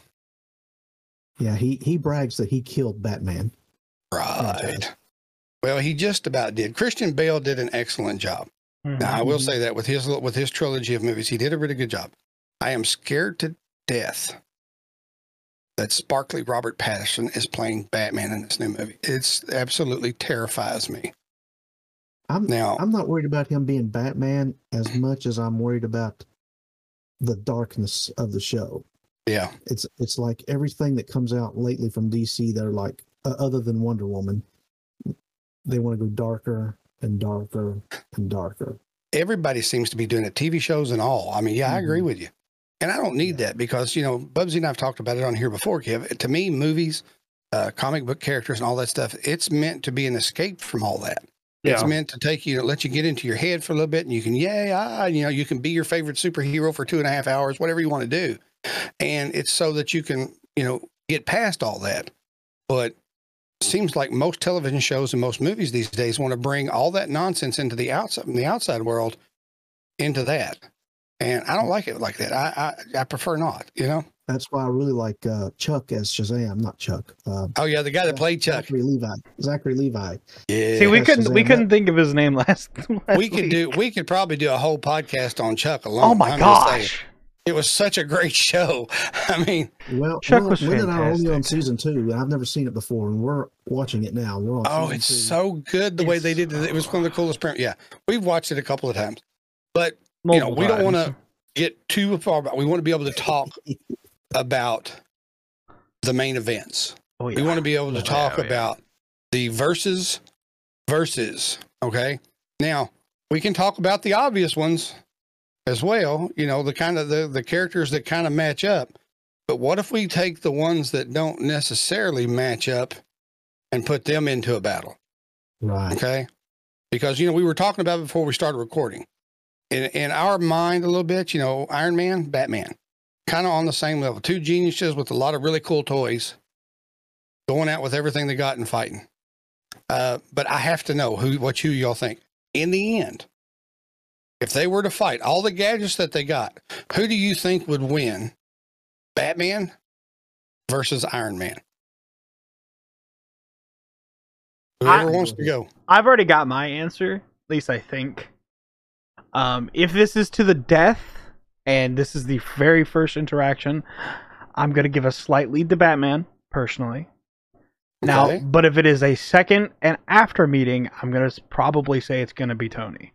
yeah, he he brags that he killed Batman. right. Well, he just about did. Christian Bale did an excellent job. Mhm. Now, I will Mhm. say that with his with his trilogy of movies, he did a really good job. I am scared to death that sparkly Robert Pattinson is playing Batman in this new movie. It's absolutely terrifies me. I'm Now, I'm not worried about him being Batman as much as I'm worried about the darkness of the show. yeah, It's it's like everything that comes out lately from DC. They're like, uh, other than Wonder Woman, they want to go darker and darker and darker. everybody seems to be doing it, TV shows and all. I mean, yeah, I agree with you. And I don't need that because, you know, Bubbzi and I've talked about it on here before, Kev. To me, movies, uh, comic book characters and all that stuff, it's meant to be an escape from all that. Yeah. It's meant to take you, let you get into your head for a little bit and you can, yay, ah, you know, you can be your favorite superhero for two and a half hours, whatever you want to do. And it's so that you can, you know, get past all that. But it seems like most television shows and most movies these days want to bring all that nonsense into the outside, the outside world into that. And I don't like it like that. I, I, I prefer not, you know? That's why I really like uh, Chuck as Shazam, not Chuck. Uh, Oh yeah. The guy that played Chuck. Zachary Levi. Zachary Levi. Yeah. See, we couldn't we couldn't think of his name last. last we could week. do, we could probably do a whole podcast on Chuck alone. Oh my I'm just gosh! It was such a great show. I mean, Well, Chuck well, was Lynn and I are only on season two. and I've never seen it before, and we're watching it now. We're on. oh, it's two. so good the way they did it. It was one of the coolest. Print. Yeah, we've watched it a couple of times, but you know, Multiple we don't want to get too far. About, we want to be able to talk about the main events. Oh, We want to be able to Oh, talk yeah, oh, yeah. about the verses, verses. Okay. Now we can talk about the obvious ones as well. You know, the kind of the, the characters that kind of match up. But what if we take the ones that don't necessarily match up and put them into a battle? right. Okay. Because, you know, we were talking about before we started recording. In, in our mind, a little bit, you know, Iron Man, Batman, kind of on the same level. Two geniuses with a lot of really cool toys going out with everything they got and fighting. Uh, but I have to know who, what you y'all think. In the end, if they were to fight all the gadgets that they got, who do you think would win? Batman versus Iron Man? Whoever I- wants to go. I've already got my answer. At least I think. Um, if this is to the death, and this is the very first interaction, I'm gonna give a slight lead to Batman personally. Now, Okay. but if it is a second and after meeting, I'm gonna probably say it's gonna be Tony.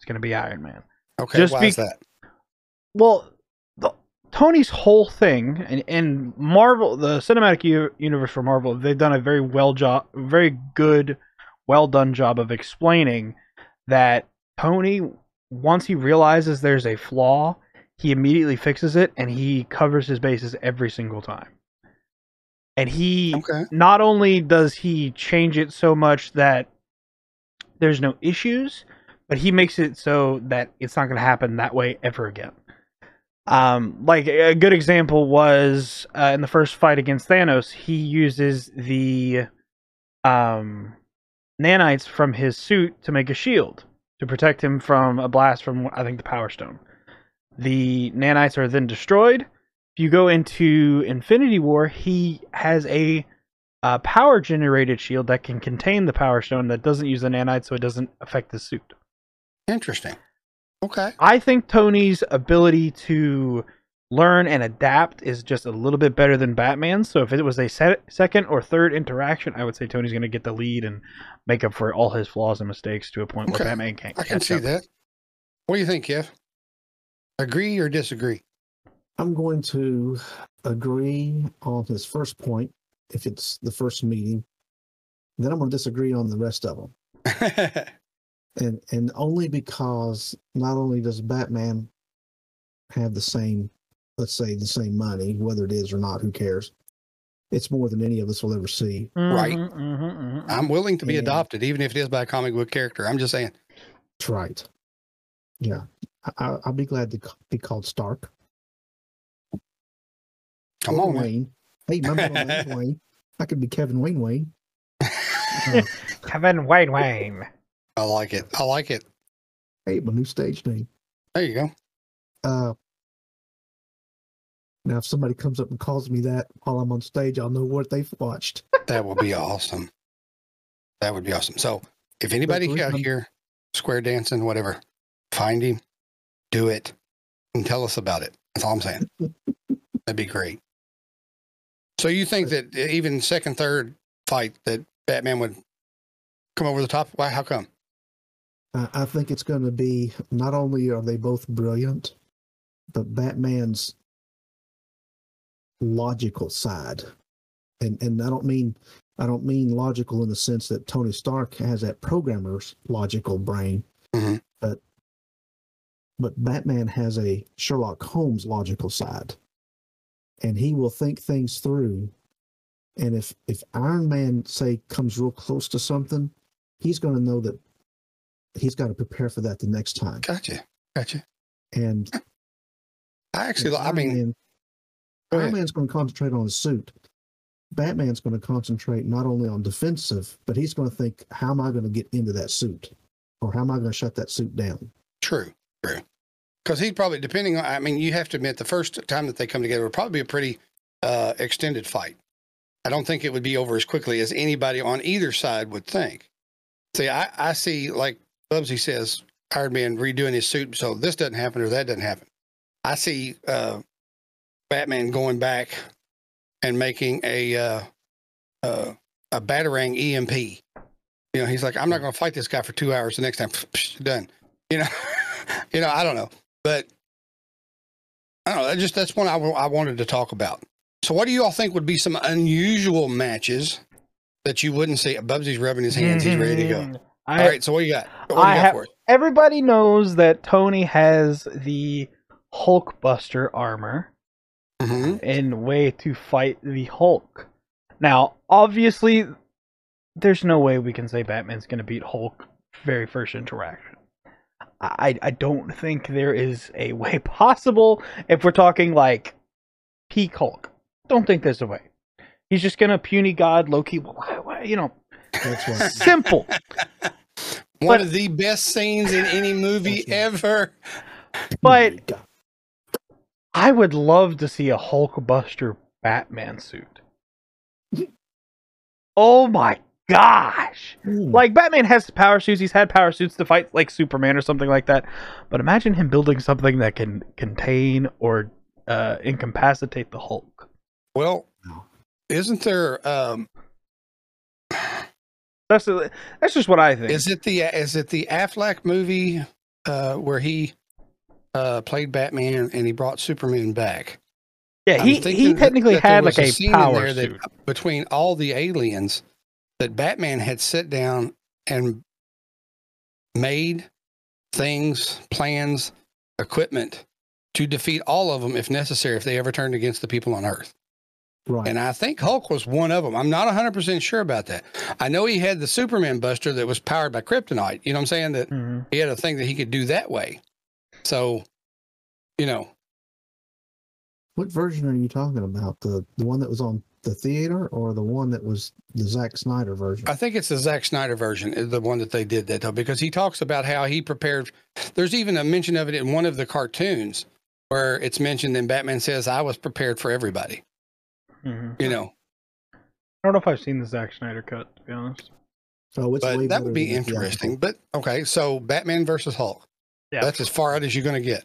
It's gonna be Iron Man. Okay, Just why be- is that? Well, the, Tony's whole thing, and, and Marvel, the cinematic u- universe for Marvel, they've done a very well job, very good, well done job of explaining that Tony, once he realizes there's a flaw, he immediately fixes it, and he covers his bases every single time. And he Okay. not only does he change it so much that there's no issues, but he makes it so that it's not going to happen that way ever again. Um, like a good example was uh, in the first fight against Thanos, he uses the um, nanites from his suit to make a shield to protect him from a blast from I think the Power Stone. The nanites are then destroyed. If you go into Infinity War, he has a uh, power generated shield that can contain the Power Stone that doesn't use the nanites, so it doesn't affect the suit. Interesting. Okay. I think Tony's ability to learn and adapt is just a little bit better than Batman's. So if it was a se- second or third interaction, I would say Tony's going to get the lead and make up for all his flaws and mistakes to a point Okay. where Batman can't. I can catch see up. that. What do you think, Kev? Agree or disagree? I'm going to agree on his first point if it's the first meeting. Then I'm going to disagree on the rest of them, and and only because not only does Batman have the same, let's say the same money, whether it is or not, who cares? It's more than any of us will ever see. Right. Mhm, mhm, mhm. I'm willing to be Yeah. adopted, even if it is by a comic book character. I'm just saying. That's right. Yeah, I, I- I'll be glad to be called Stark. Come or on, man. Wayne. Hey, my middle name's Wayne. I could be Kevin Wayne Wayne. Uh, Kevin Wayne Wayne. I like it. I like it. hey, my new stage name. There you go. Uh, now, if somebody comes up and calls me that while I'm on stage, I'll know what they've watched. That would be awesome. That would be awesome. So, if anybody out here, square dancing, whatever, find him, do it, and tell us about it. That's all I'm saying. That'd be great. So, you think that even second, third fight that Batman would come over the top? Why? How come? I, I think it's going to be not only are they both brilliant, but Batman's logical side, and and I don't mean I don't mean logical in the sense that Tony Stark has that programmer's logical brain, Mhm. but but Batman has a Sherlock Holmes logical side, and he will think things through. And if if Iron Man say comes real close to something, he's going to know that he's got to prepare for that the next time. Gotcha. Gotcha. And I actually, and I mean, Man, Go Iron. Man's going to concentrate on his suit. Batman's going to concentrate not only on defensive, but he's going to think, how am I going to get into that suit, or how am I going to shut that suit down? True, true. Because he'd probably, depending on, I mean, you have to admit, the first time that they come together would probably be a pretty uh, extended fight. I don't think it would be over as quickly as anybody on either side would think. See, I, I see, like Bubbzi says, Iron Man redoing his suit, so this doesn't happen or that doesn't happen. I see uh, Batman going back and making a uh, uh, a batarang EMP. You know, he's like, I'm not going to fight this guy for two hours. The next time, done. You know, you know, I don't know, but I don't know. Just that's one I, I wanted to talk about. So, what do you all think would be some unusual matches that you wouldn't see? Bubbzi's rubbing his hands. He's ready to go. I, All right. So, what you got? What do I you got have- for us? Everybody knows that Tony has the Hulkbuster armor Mhm. in way to fight the Hulk. Now, obviously, there's no way we can say Batman's going to beat Hulk very first interaction. I I don't think there is a way possible if we're talking like peak Hulk. Don't think there's a way. He's just gonna puny god Loki. You know, That's simple. One But- of the best scenes in any movie ever. But I would love to see a Hulkbuster Batman suit. Oh my gosh! Ooh, Like Batman has power suits. He's had power suits to fight like Superman or something like that. But imagine him building something that can contain or uh, incapacitate the Hulk. Well, isn't there? Um, That's that's just what I think. is it the is it the Affleck movie uh, where he uh, played Batman and he brought Superman back? yeah, he he technically that there had like a, scene in power there that suit. between all the aliens that Batman had sit down and made things, plans, equipment to defeat all of them if necessary if they ever turned against the people on Earth. Right. And I think Hulk was one of them. I'm not 100% sure about that. I know he had the Superman Buster that was powered by kryptonite. You know what I'm saying? That Mhm. he had a thing that he could do that way. So, you know, What version are you talking about? The the one that was on the theater, or the one that was the Zack Snyder version? I think it's the Zack Snyder version, the one that they did that though, because he talks about how he prepared. There's even a mention of it in one of the cartoons where it's mentioned and Batman says, I was prepared for everybody, Mhm. you know. I don't know if I've seen the Zack Snyder cut. To be honest. oh, it's But that would be interesting. But okay, so Batman versus Hulk. Yeah. That's as far out as you're going to get.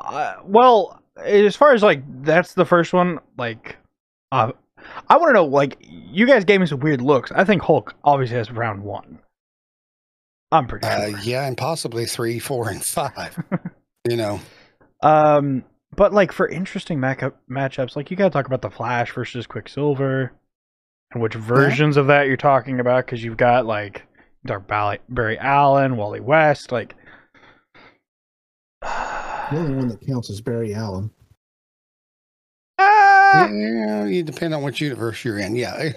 Uh, well, as far as like that's the first one. Like, uh, I want to know. Like, you guys gave me some weird looks. I think Hulk obviously has round one. I'm pretty Uh, sure. yeah, and possibly three, four, and five. you know, Um, but like for interesting matchup matchups, like you gotta talk about the Flash versus Quicksilver, and which versions of that you're talking about because you've got like Dark Barry, Barry Allen, Wally West, like. The only one that counts is Barry Allen. Ah! yeah, you depend on which universe you're in. Yeah,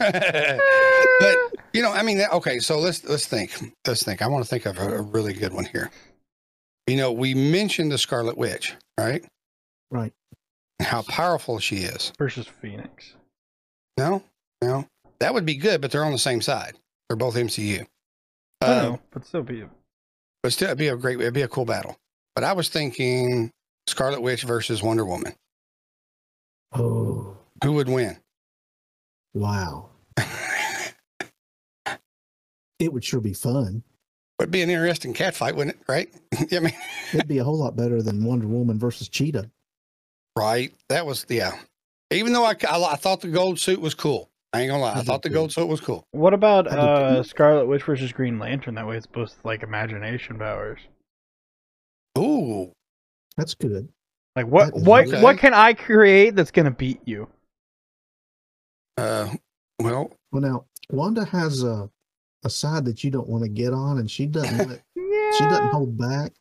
but you know, I mean, okay. So let's let's think. Let's think. I want to think of a, a really good one here. You know, we mentioned the Scarlet Witch, right? Right. How powerful she is. versus Phoenix. No, no, that would be good, but they're on the same side. They're both MCU. I Uh, know, but still be. but still, it'd be a great, it'd be a cool battle. But I was thinking Scarlet Witch versus Wonder Woman. Oh, Who would win? wow. It would sure be fun. Would be an interesting cat fight, wouldn't it? Right? I mean, It'd be a whole lot better than Wonder Woman versus Cheetah. Right? That was yeah. Even though I, I, I thought the gold suit was cool, I ain't gonna lie. I I thought the gold suit was cool. What about uh. Scarlet Witch versus Green Lantern? That way, it's both like imagination powers. Ooh, That's good. Like what? What? okay. What can I create that's gonna beat you? uh, well, Well, now Wanda has a a side that you don't want to get on, and she doesn't. let, Yeah. she doesn't hold back.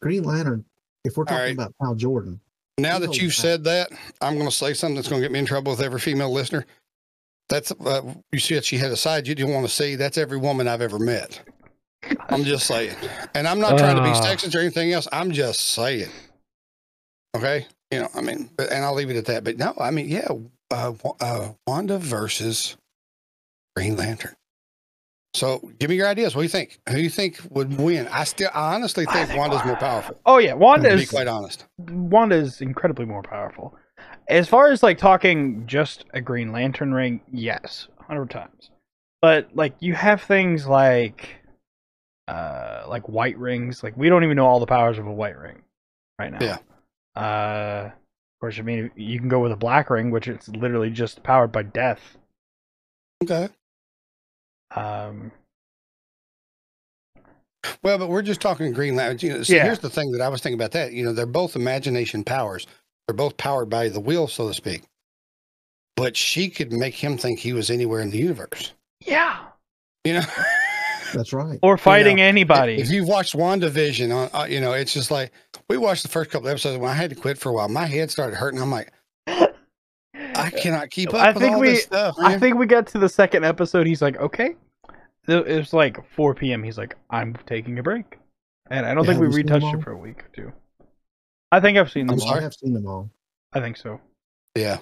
Green Lantern. If we're talking right. about Hal Jordan, now that you've said that, I'm gonna say something that's gonna get me in trouble with every female listener. That's uh, you said she had a side you didn't want to see. That's every woman I've ever met. I'm just saying, and I'm not trying to be Ah. sexist or anything else. I'm just saying. Okay, you know, I mean, and I'll leave it at that. But no, I mean, yeah, uh, uh, Wanda versus Green Lantern. So, give me your ideas. What do you think? Who do you think would win? I still, I honestly I think think Wanda's Wa- more powerful. Oh yeah, Wanda To be is quite honest. Wanda is incredibly more powerful. As far as like talking just a Green Lantern ring, yes, hundred times. But like you have things like, uh, like white rings. Like we don't even know all the powers of a white ring right now. Yeah. Uh, of course, I mean you can go with a black ring, which is literally just powered by death. Okay. Um, Well, but we're just talking Green Lantern. You know, see, Yeah. here's the thing that I was thinking about that. You know, they're both imagination powers. They're both powered by the will, so to speak. But she could make him think he was anywhere in the universe. yeah, You know, That's right. or fighting know, anybody. if you've watched WandaVision, on, uh, you know, it's just like we watched the first couple episodes. When I had to quit for a while, my head started hurting. I'm like, I cannot keep up I with think all we- this stuff. I think we got to the second episode. He's like, okay. It was like 4 p.m. He's like, I'm taking a break, and I don't Yeah, think we have you seen them retouched it for a week or two. I think I've seen them. I'm all. sorry? I have seen them all. I think so. yeah,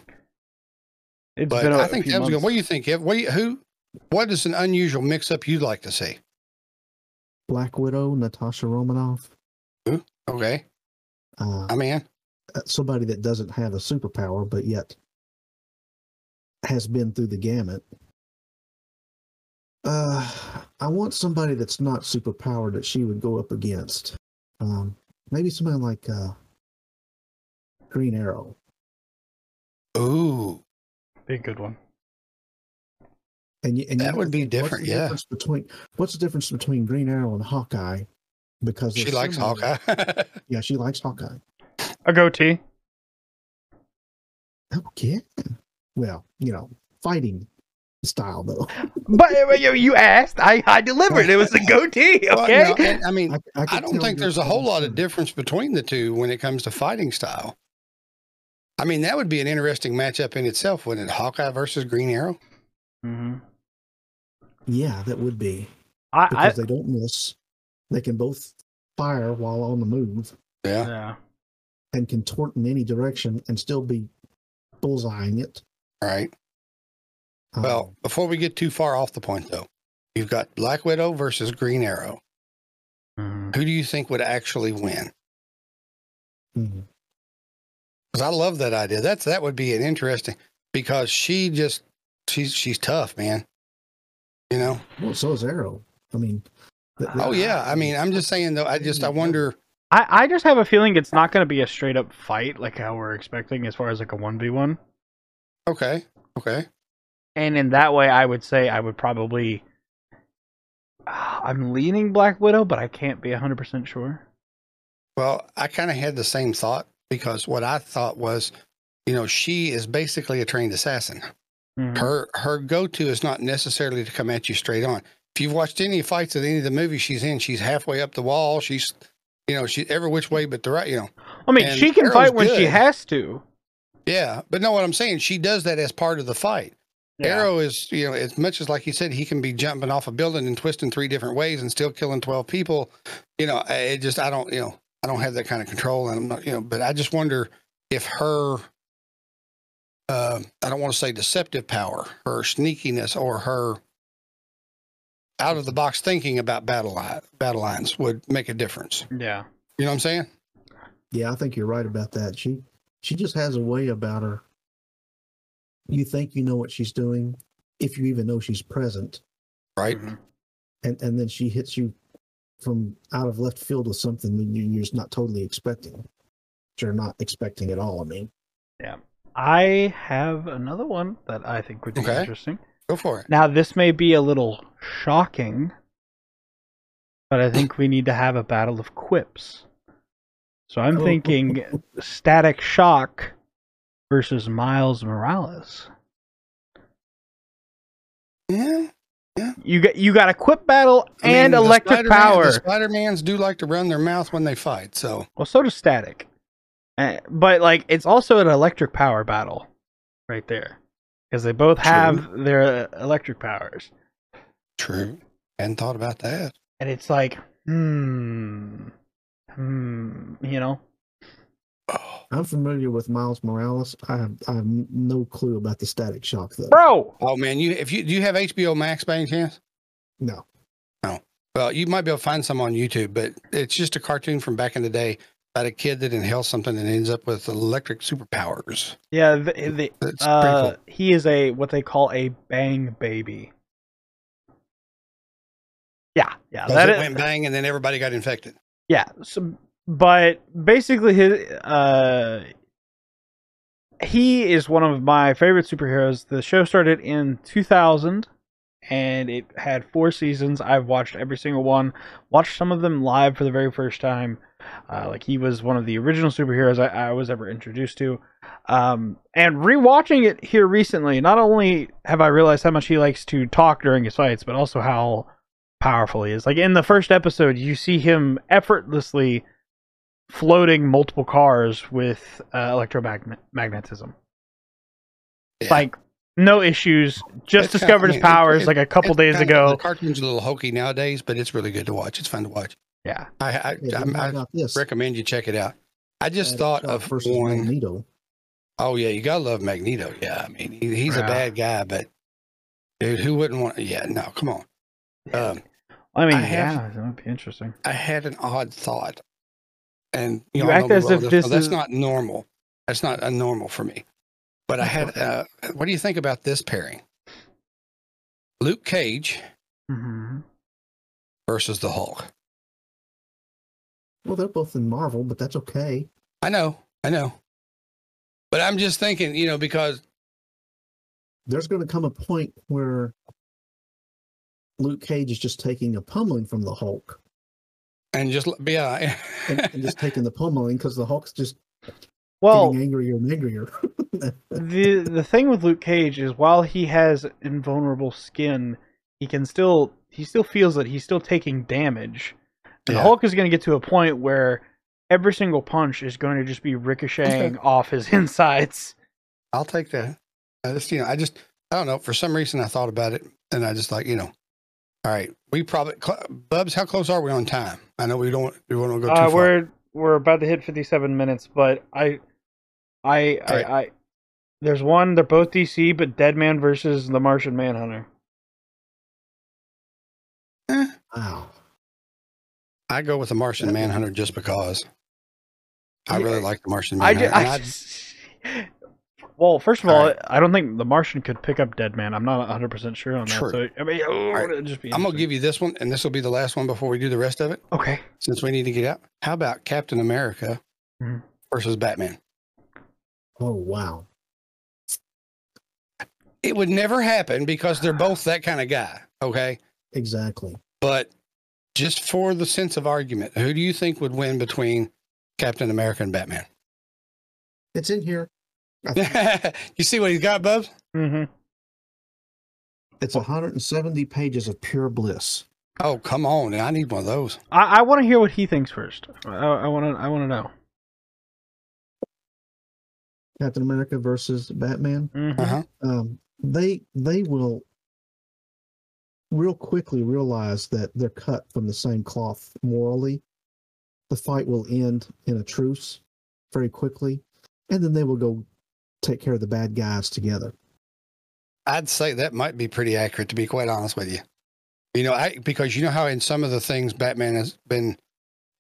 It's but been a I think few that was good. What do you think? Ev? What you, who? What is an unusual mix-up you'd like to see? Black Widow, Natasha Romanoff. Okay, Uh, I mean, somebody that doesn't have a superpower, but yet has been through the gamut. Uh, I want somebody that's not super powered that she would go up against. Um, maybe somebody like uh, Green Arrow. Ooh, Be a good one. And, you, and That would be think, what's different, yeah. Between what's the difference between Green Arrow and Hawkeye? Because she likes Hawkeye. Yeah, she likes Hawkeye. A goatee. Okay. Well, you know, fighting style though. But uh, you, you asked, I, I delivered. It was a goatee. Well, Okay. no, I mean, I, I could don't think there's a whole lot of difference between the two when it comes to fighting style. I mean, that would be an interesting matchup in itself, wouldn't it? Hawkeye versus Green Arrow. hmm Yeah, that would be I, I because they don't miss. They can both fire while on the move Yeah. yeah. and can contort in any direction and still be bullseyeing it. Right. Well, before we get too far off the point, though, you've got Black Widow versus Green Arrow. Mhm. Who do you think would actually win? mhm. Because I love that idea. That's that would be an interesting because she just she's she's tough, man. You know. well, so is Arrow. I mean, th- Oh yeah. I mean, I'm just saying though. I just I wonder. I, I just have a feeling it's not going to be a straight up fight like how we're expecting as far as like a 1v1. Okay. Okay. And in that way, I would say I would probably. I'm leaning Black Widow, but I can't be 100% sure. Well, I kind of had the same thought because what I thought was, you know, she is basically a trained assassin. Mhm. Her her go to is not necessarily to come at you straight on. If you've watched any fights at any of the movies she's in, she's halfway up the wall. She's, you know, she every which way but the right. You know, I mean, and she can Arrow's fight when she has to. Yeah. But no, what I'm saying, she does that as part of the fight. Arrow is, you know, as much as like you said, he can be jumping off a building and twisting three different ways and still killing twelve people. You know, it just I don't, you know, I don't have that kind of control, and I'm not, you know, but I just wonder if her, uh, I don't want to say deceptive power, her sneakiness, or her out of the box thinking about battle line, battle lines would make a difference. Yeah. You know what I'm saying? Yeah, I think you're right about that. She she just has a way about her. You think you know what she's doing, if you even know she's present, Right? Mhm. and and then she hits you from out of left field with something that you- you're just not totally expecting. You're not expecting at all. I mean, Yeah. I have another one that I think would be Okay. interesting. Go for it. Now, this may be a little shocking, but I think we need to have a battle of quips. So I'm Oh. thinking Static Shock versus Miles Morales. Yeah. You got you got a quip battle I mean, and the electric Spider-Man- power. The Spider-Mans do like to run their mouth when they fight, so Well, so does Static. Uh, but like it's also an electric power battle right there because they both True. have their electric powers. true. Hadn't thought about that. and it's like, hmm, hmm, you know, I'm familiar with Miles Morales. I have I have no clue about the Static Shock though. bro. oh man, you if you do you have HBO Max by any chance? No, no. Well, you might be able to find some on YouTube, but it's just a cartoon from back in the day about a kid that inhales something and ends up with electric superpowers. Yeah, the, the, uh, pretty he is a what they call a bang baby. Yeah, yeah, that it is, went bang and then everybody got infected. Yeah. So but basically, his uh, he is one of my favorite superheroes. The show started in 2000 and it had four seasons. I've watched every single one, watched some of them live for the very first time. Uh, like he was one of the original superheroes I, I was ever introduced to. Um, and rewatching it here recently, not only have I realized how much he likes to talk during his fights, but also how powerful he is. Like in the first episode, you see him effortlessly floating multiple cars with uh, electromagnetism. Yeah. Like no issues. Just It's discovered kinda- his I powers it- like a couple days kinda- ago. The cartoon's a little hokey nowadays, but it's really good to watch. It's fun to watch. Yeah. I I, Yeah, I, I recommend you check it out. I just Uh, thought of versus one Magneto. oh yeah, you gotta love Magneto. Yeah, I mean he, he's Yeah. a bad guy, but dude, who wouldn't want? Yeah, no, come on. Um, I mean, I have- yeah, that would be interesting. I had an odd thought, and You you, know, act as if that's- this that's is- not normal. That's not a normal for me. But I had. Uh, what do you think about this pairing? Luke Cage hmm versus the Hulk. Well, they're both in Marvel, but that's okay. I know, I know. But I'm just thinking, you know, because There's going to come a point where Luke Cage is just taking a pummeling from the Hulk and just yeah, and, and just taking the pummeling because the Hulk's just Well, getting angrier and angrier. the the thing with Luke Cage is while he has invulnerable skin, he can still he still feels that he's still taking damage. And Yeah. Hulk is going to get to a point where every single punch is going to just be ricocheting off his insides. I'll take that. I just, you know, I just, I don't know. For some reason, I thought about it, and I just like, you know, all right, we probably, Cl- Bubs, how close are we on time? I know we don't, we want to go too Uh, far. we're we're about to hit 57 minutes, but I I I, Alright. I there's one they're both DC, but Deadman versus the Martian Manhunter. wow. I go with the Martian Manhunter just because I really like the Martian I, Manhunter. I and I- just, well, first of all, Alright. I don't think the Martian could pick up Deadman. I'm not 100 percent sure on that. True. So I mean, oh, Alright. it'd just be. I'm gonna give you this one, and this will be the last one before we do the rest of it, Okay. since we need to get out. How about Captain America Mhm. versus Batman? Oh, wow. It would never happen because they're both that kind of guy. Okay, Exactly. but just for the sense of argument, who do you think would win between Captain America and Batman? It's in here. I think you see what he's got, Bubs? Mm-hmm. It's 170 pages of pure bliss. Oh, come on. I need one of those. I, I want to hear what he thinks first. I want to. I want to know. Captain America versus Batman. Mhm. Uh huh. Um, they they will real quickly realize that they're cut from the same cloth morally. The fight will end in a truce very quickly, and then they will go take care of the bad guys together. I'd say that might be pretty accurate, to be quite honest with you. You know, I, because you know how in some of the things Batman has been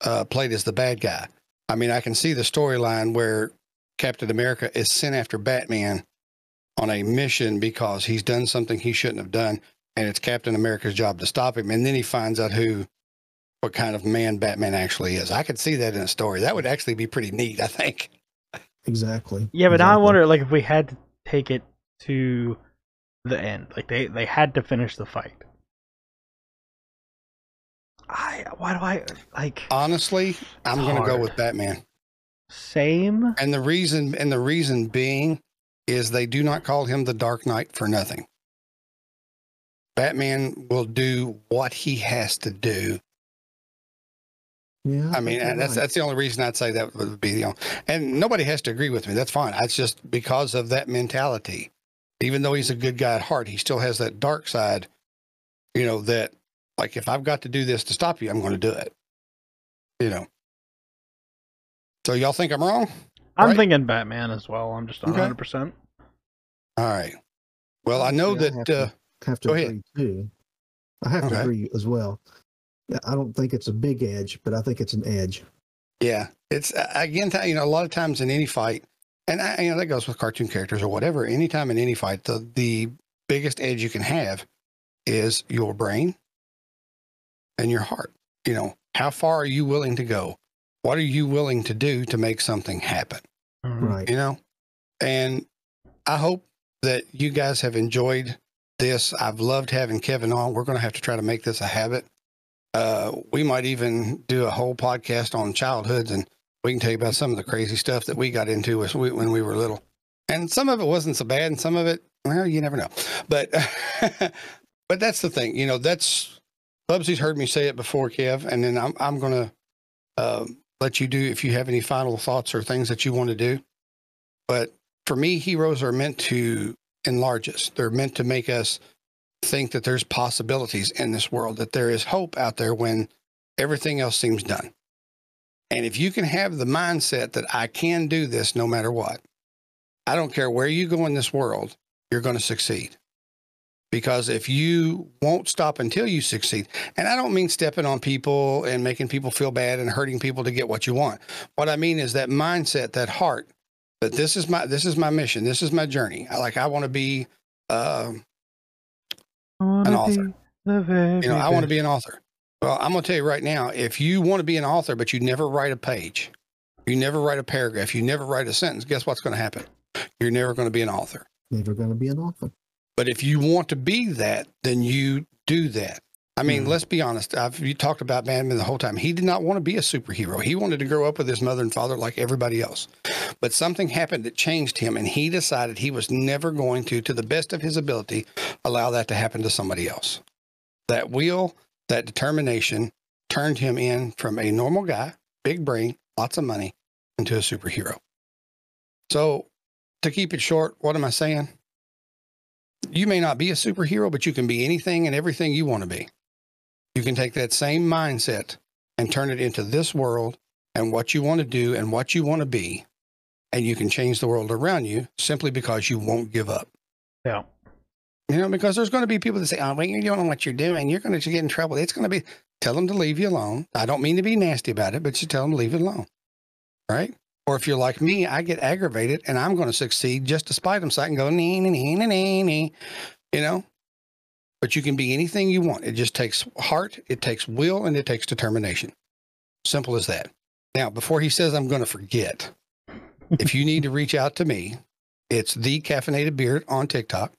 uh, played as the bad guy. I mean, I can see the storyline where Captain America is sent after Batman on a mission because he's done something he shouldn't have done, and it's Captain America's job to stop him. And then he finds out who, what kind of man Batman actually is. I could see that in a story. That would actually be pretty neat, I think. Exactly. Yeah, but now I wonder, like, if we had to take it to the end, like they they had to finish the fight. I why do I like Honestly, I'm going to go with Batman. same? And the reason and the reason being is they do not call him the Dark Knight for nothing. Batman will do what he has to do. Yeah. I mean, think you're and that's right. that's the only reason I'd say that would be the only. And nobody has to agree with me. That's fine. It's just because of that mentality. Even though he's a good guy at heart, he still has that dark side. You know that, like, if I've got to do this to stop you, I'm going to do it. You know. So y'all think I'm wrong? I'm right. thinking Batman as well. I'm just not Okay. 100. percent All right. Well, I know Yeah, I have that. to- Uh, have to go ahead. agree too. I have Okay. to agree as well. Yeah, I don't think it's a big edge, but I think it's an edge. Yeah, it's uh, again, you know, a lot of times in any fight, and I, you know that goes with cartoon characters or whatever. Anytime in any fight, the the biggest edge you can have is your brain and your heart. You know, how far are you willing to go? what are you willing to do to make something happen? Right. You know? And I hope that you guys have enjoyed this. I've loved having Kevin on. We're going to have to try to make this a habit. Uh, we might even do a whole podcast on childhoods and we can tell you about some of the crazy stuff that we got into when we were little. And some of it wasn't so bad, and some of it, well, you never know. But, but that's the thing, you know. That's Bubbzi's heard me say it before, Kev, and then I'm I'm gonna uh, let you do if you have any final thoughts or things that you want to do. But for me, heroes are meant to enlarge us. They're meant to make us think that there's possibilities in this world, that there is hope out there when everything else seems done. And if you can have the mindset that I can do this no matter what, I don't care where you go in this world, you're going to succeed. Because if you won't stop until you succeed, and I don't mean stepping on people and making people feel bad and hurting people to get what you want. What I mean is that mindset, that heart, that this is my this is my mission, this is my journey. I like I want to be, uh, an author. you know, I want to be an author. Well, I'm going to tell you right now, if you want to be an author, but you never write a page, you never write a paragraph, you never write a sentence, guess what's going to happen? You're never going to be an author. Never going to be an author. But if you want to be that, then you do that. I mean, Mhm. let's be honest. I've you talked about Batman the whole time. He did not want to be a superhero. He wanted to grow up with his mother and father like everybody else. But something happened that changed him, and he decided he was never going to, to the best of his ability, allow that to happen to somebody else. That will, that determination turned him in from a normal guy, big brain, lots of money, into a superhero. So, to keep it short, what am I saying? You may not be a superhero, but you can be anything and everything you want to be. You can take that same mindset and turn it into this world and what you want to do and what you want to be. And you can change the world around you simply because you won't give up. Yeah. You know, because there's going to be people that say, oh, well, you don't know what you're doing. You're going to get in trouble. It's going to be, tell them to leave you alone. I don't mean to be nasty about it, but you tell them to leave it alone. Right? Or if you're like me, I get aggravated and I'm going to succeed just despite them so I can go, nee, nee, nee, nee, nee, nee. You know? But you can be anything you want. It just takes heart, it takes will, and it takes determination. Simple as that. Now, before he says I'm going to forget, if you need to reach out to me, it's the caffeinated beard on TikTok.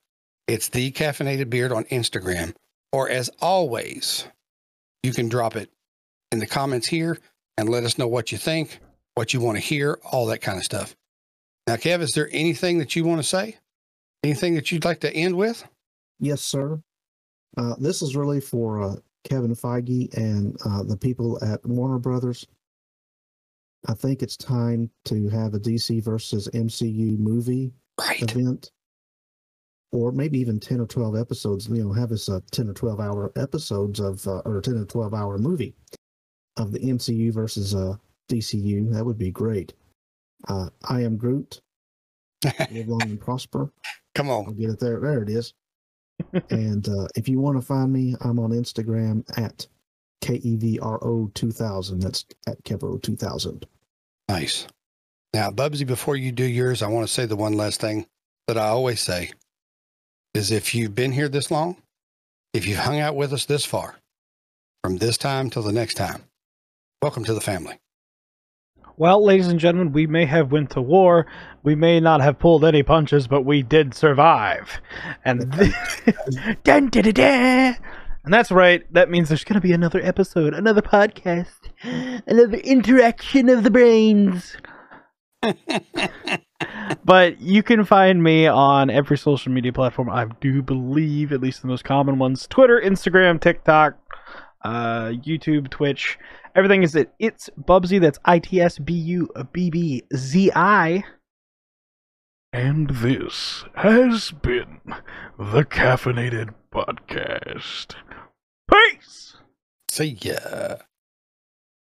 It's the caffeinated beard on Instagram. Or as always, you can drop it in the comments here and let us know what you think, what you want to hear, all that kind of stuff. Now, Kev, is there anything that you want to say? Anything that you'd like to end with? Yes, sir. Uh, this is really for uh, Kevin Feige and uh, the people at Warner Brothers. I think it's time to have a DC versus MCU movie Right. event, or maybe even ten or twelve episodes. You know, have us a ten or twelve hour episodes of, uh, or ten or twelve hour movie of the MCU versus uh, DCU. That would be great. Uh, I am Groot. Live long and prosper. Come on, I'll on. get it there. There it is. And uh, if you want to find me, I'm on Instagram at K E V R O 2000. That's at Kevro 2000. Nice. Now, Bubbzi, before you do yours, I want to say the one last thing that I always say is if you've been here this long, if you've hung out with us this far, from this time till the next time, welcome to the family. Well, ladies and gentlemen, we may have went to war. We may not have pulled any punches, but we did survive. And dun, dun, dun, dun. and that's right. That means there's going to be another episode, another podcast, another interaction of the brains. but you can find me on every social media platform. I do believe, at least the most common ones: Twitter, Instagram, TikTok, uh, YouTube, Twitch. Everything is at it's Bubbzi. That's I T S B U B B Z I. And this has been the Caffeinated Podcast. Peace. See ya.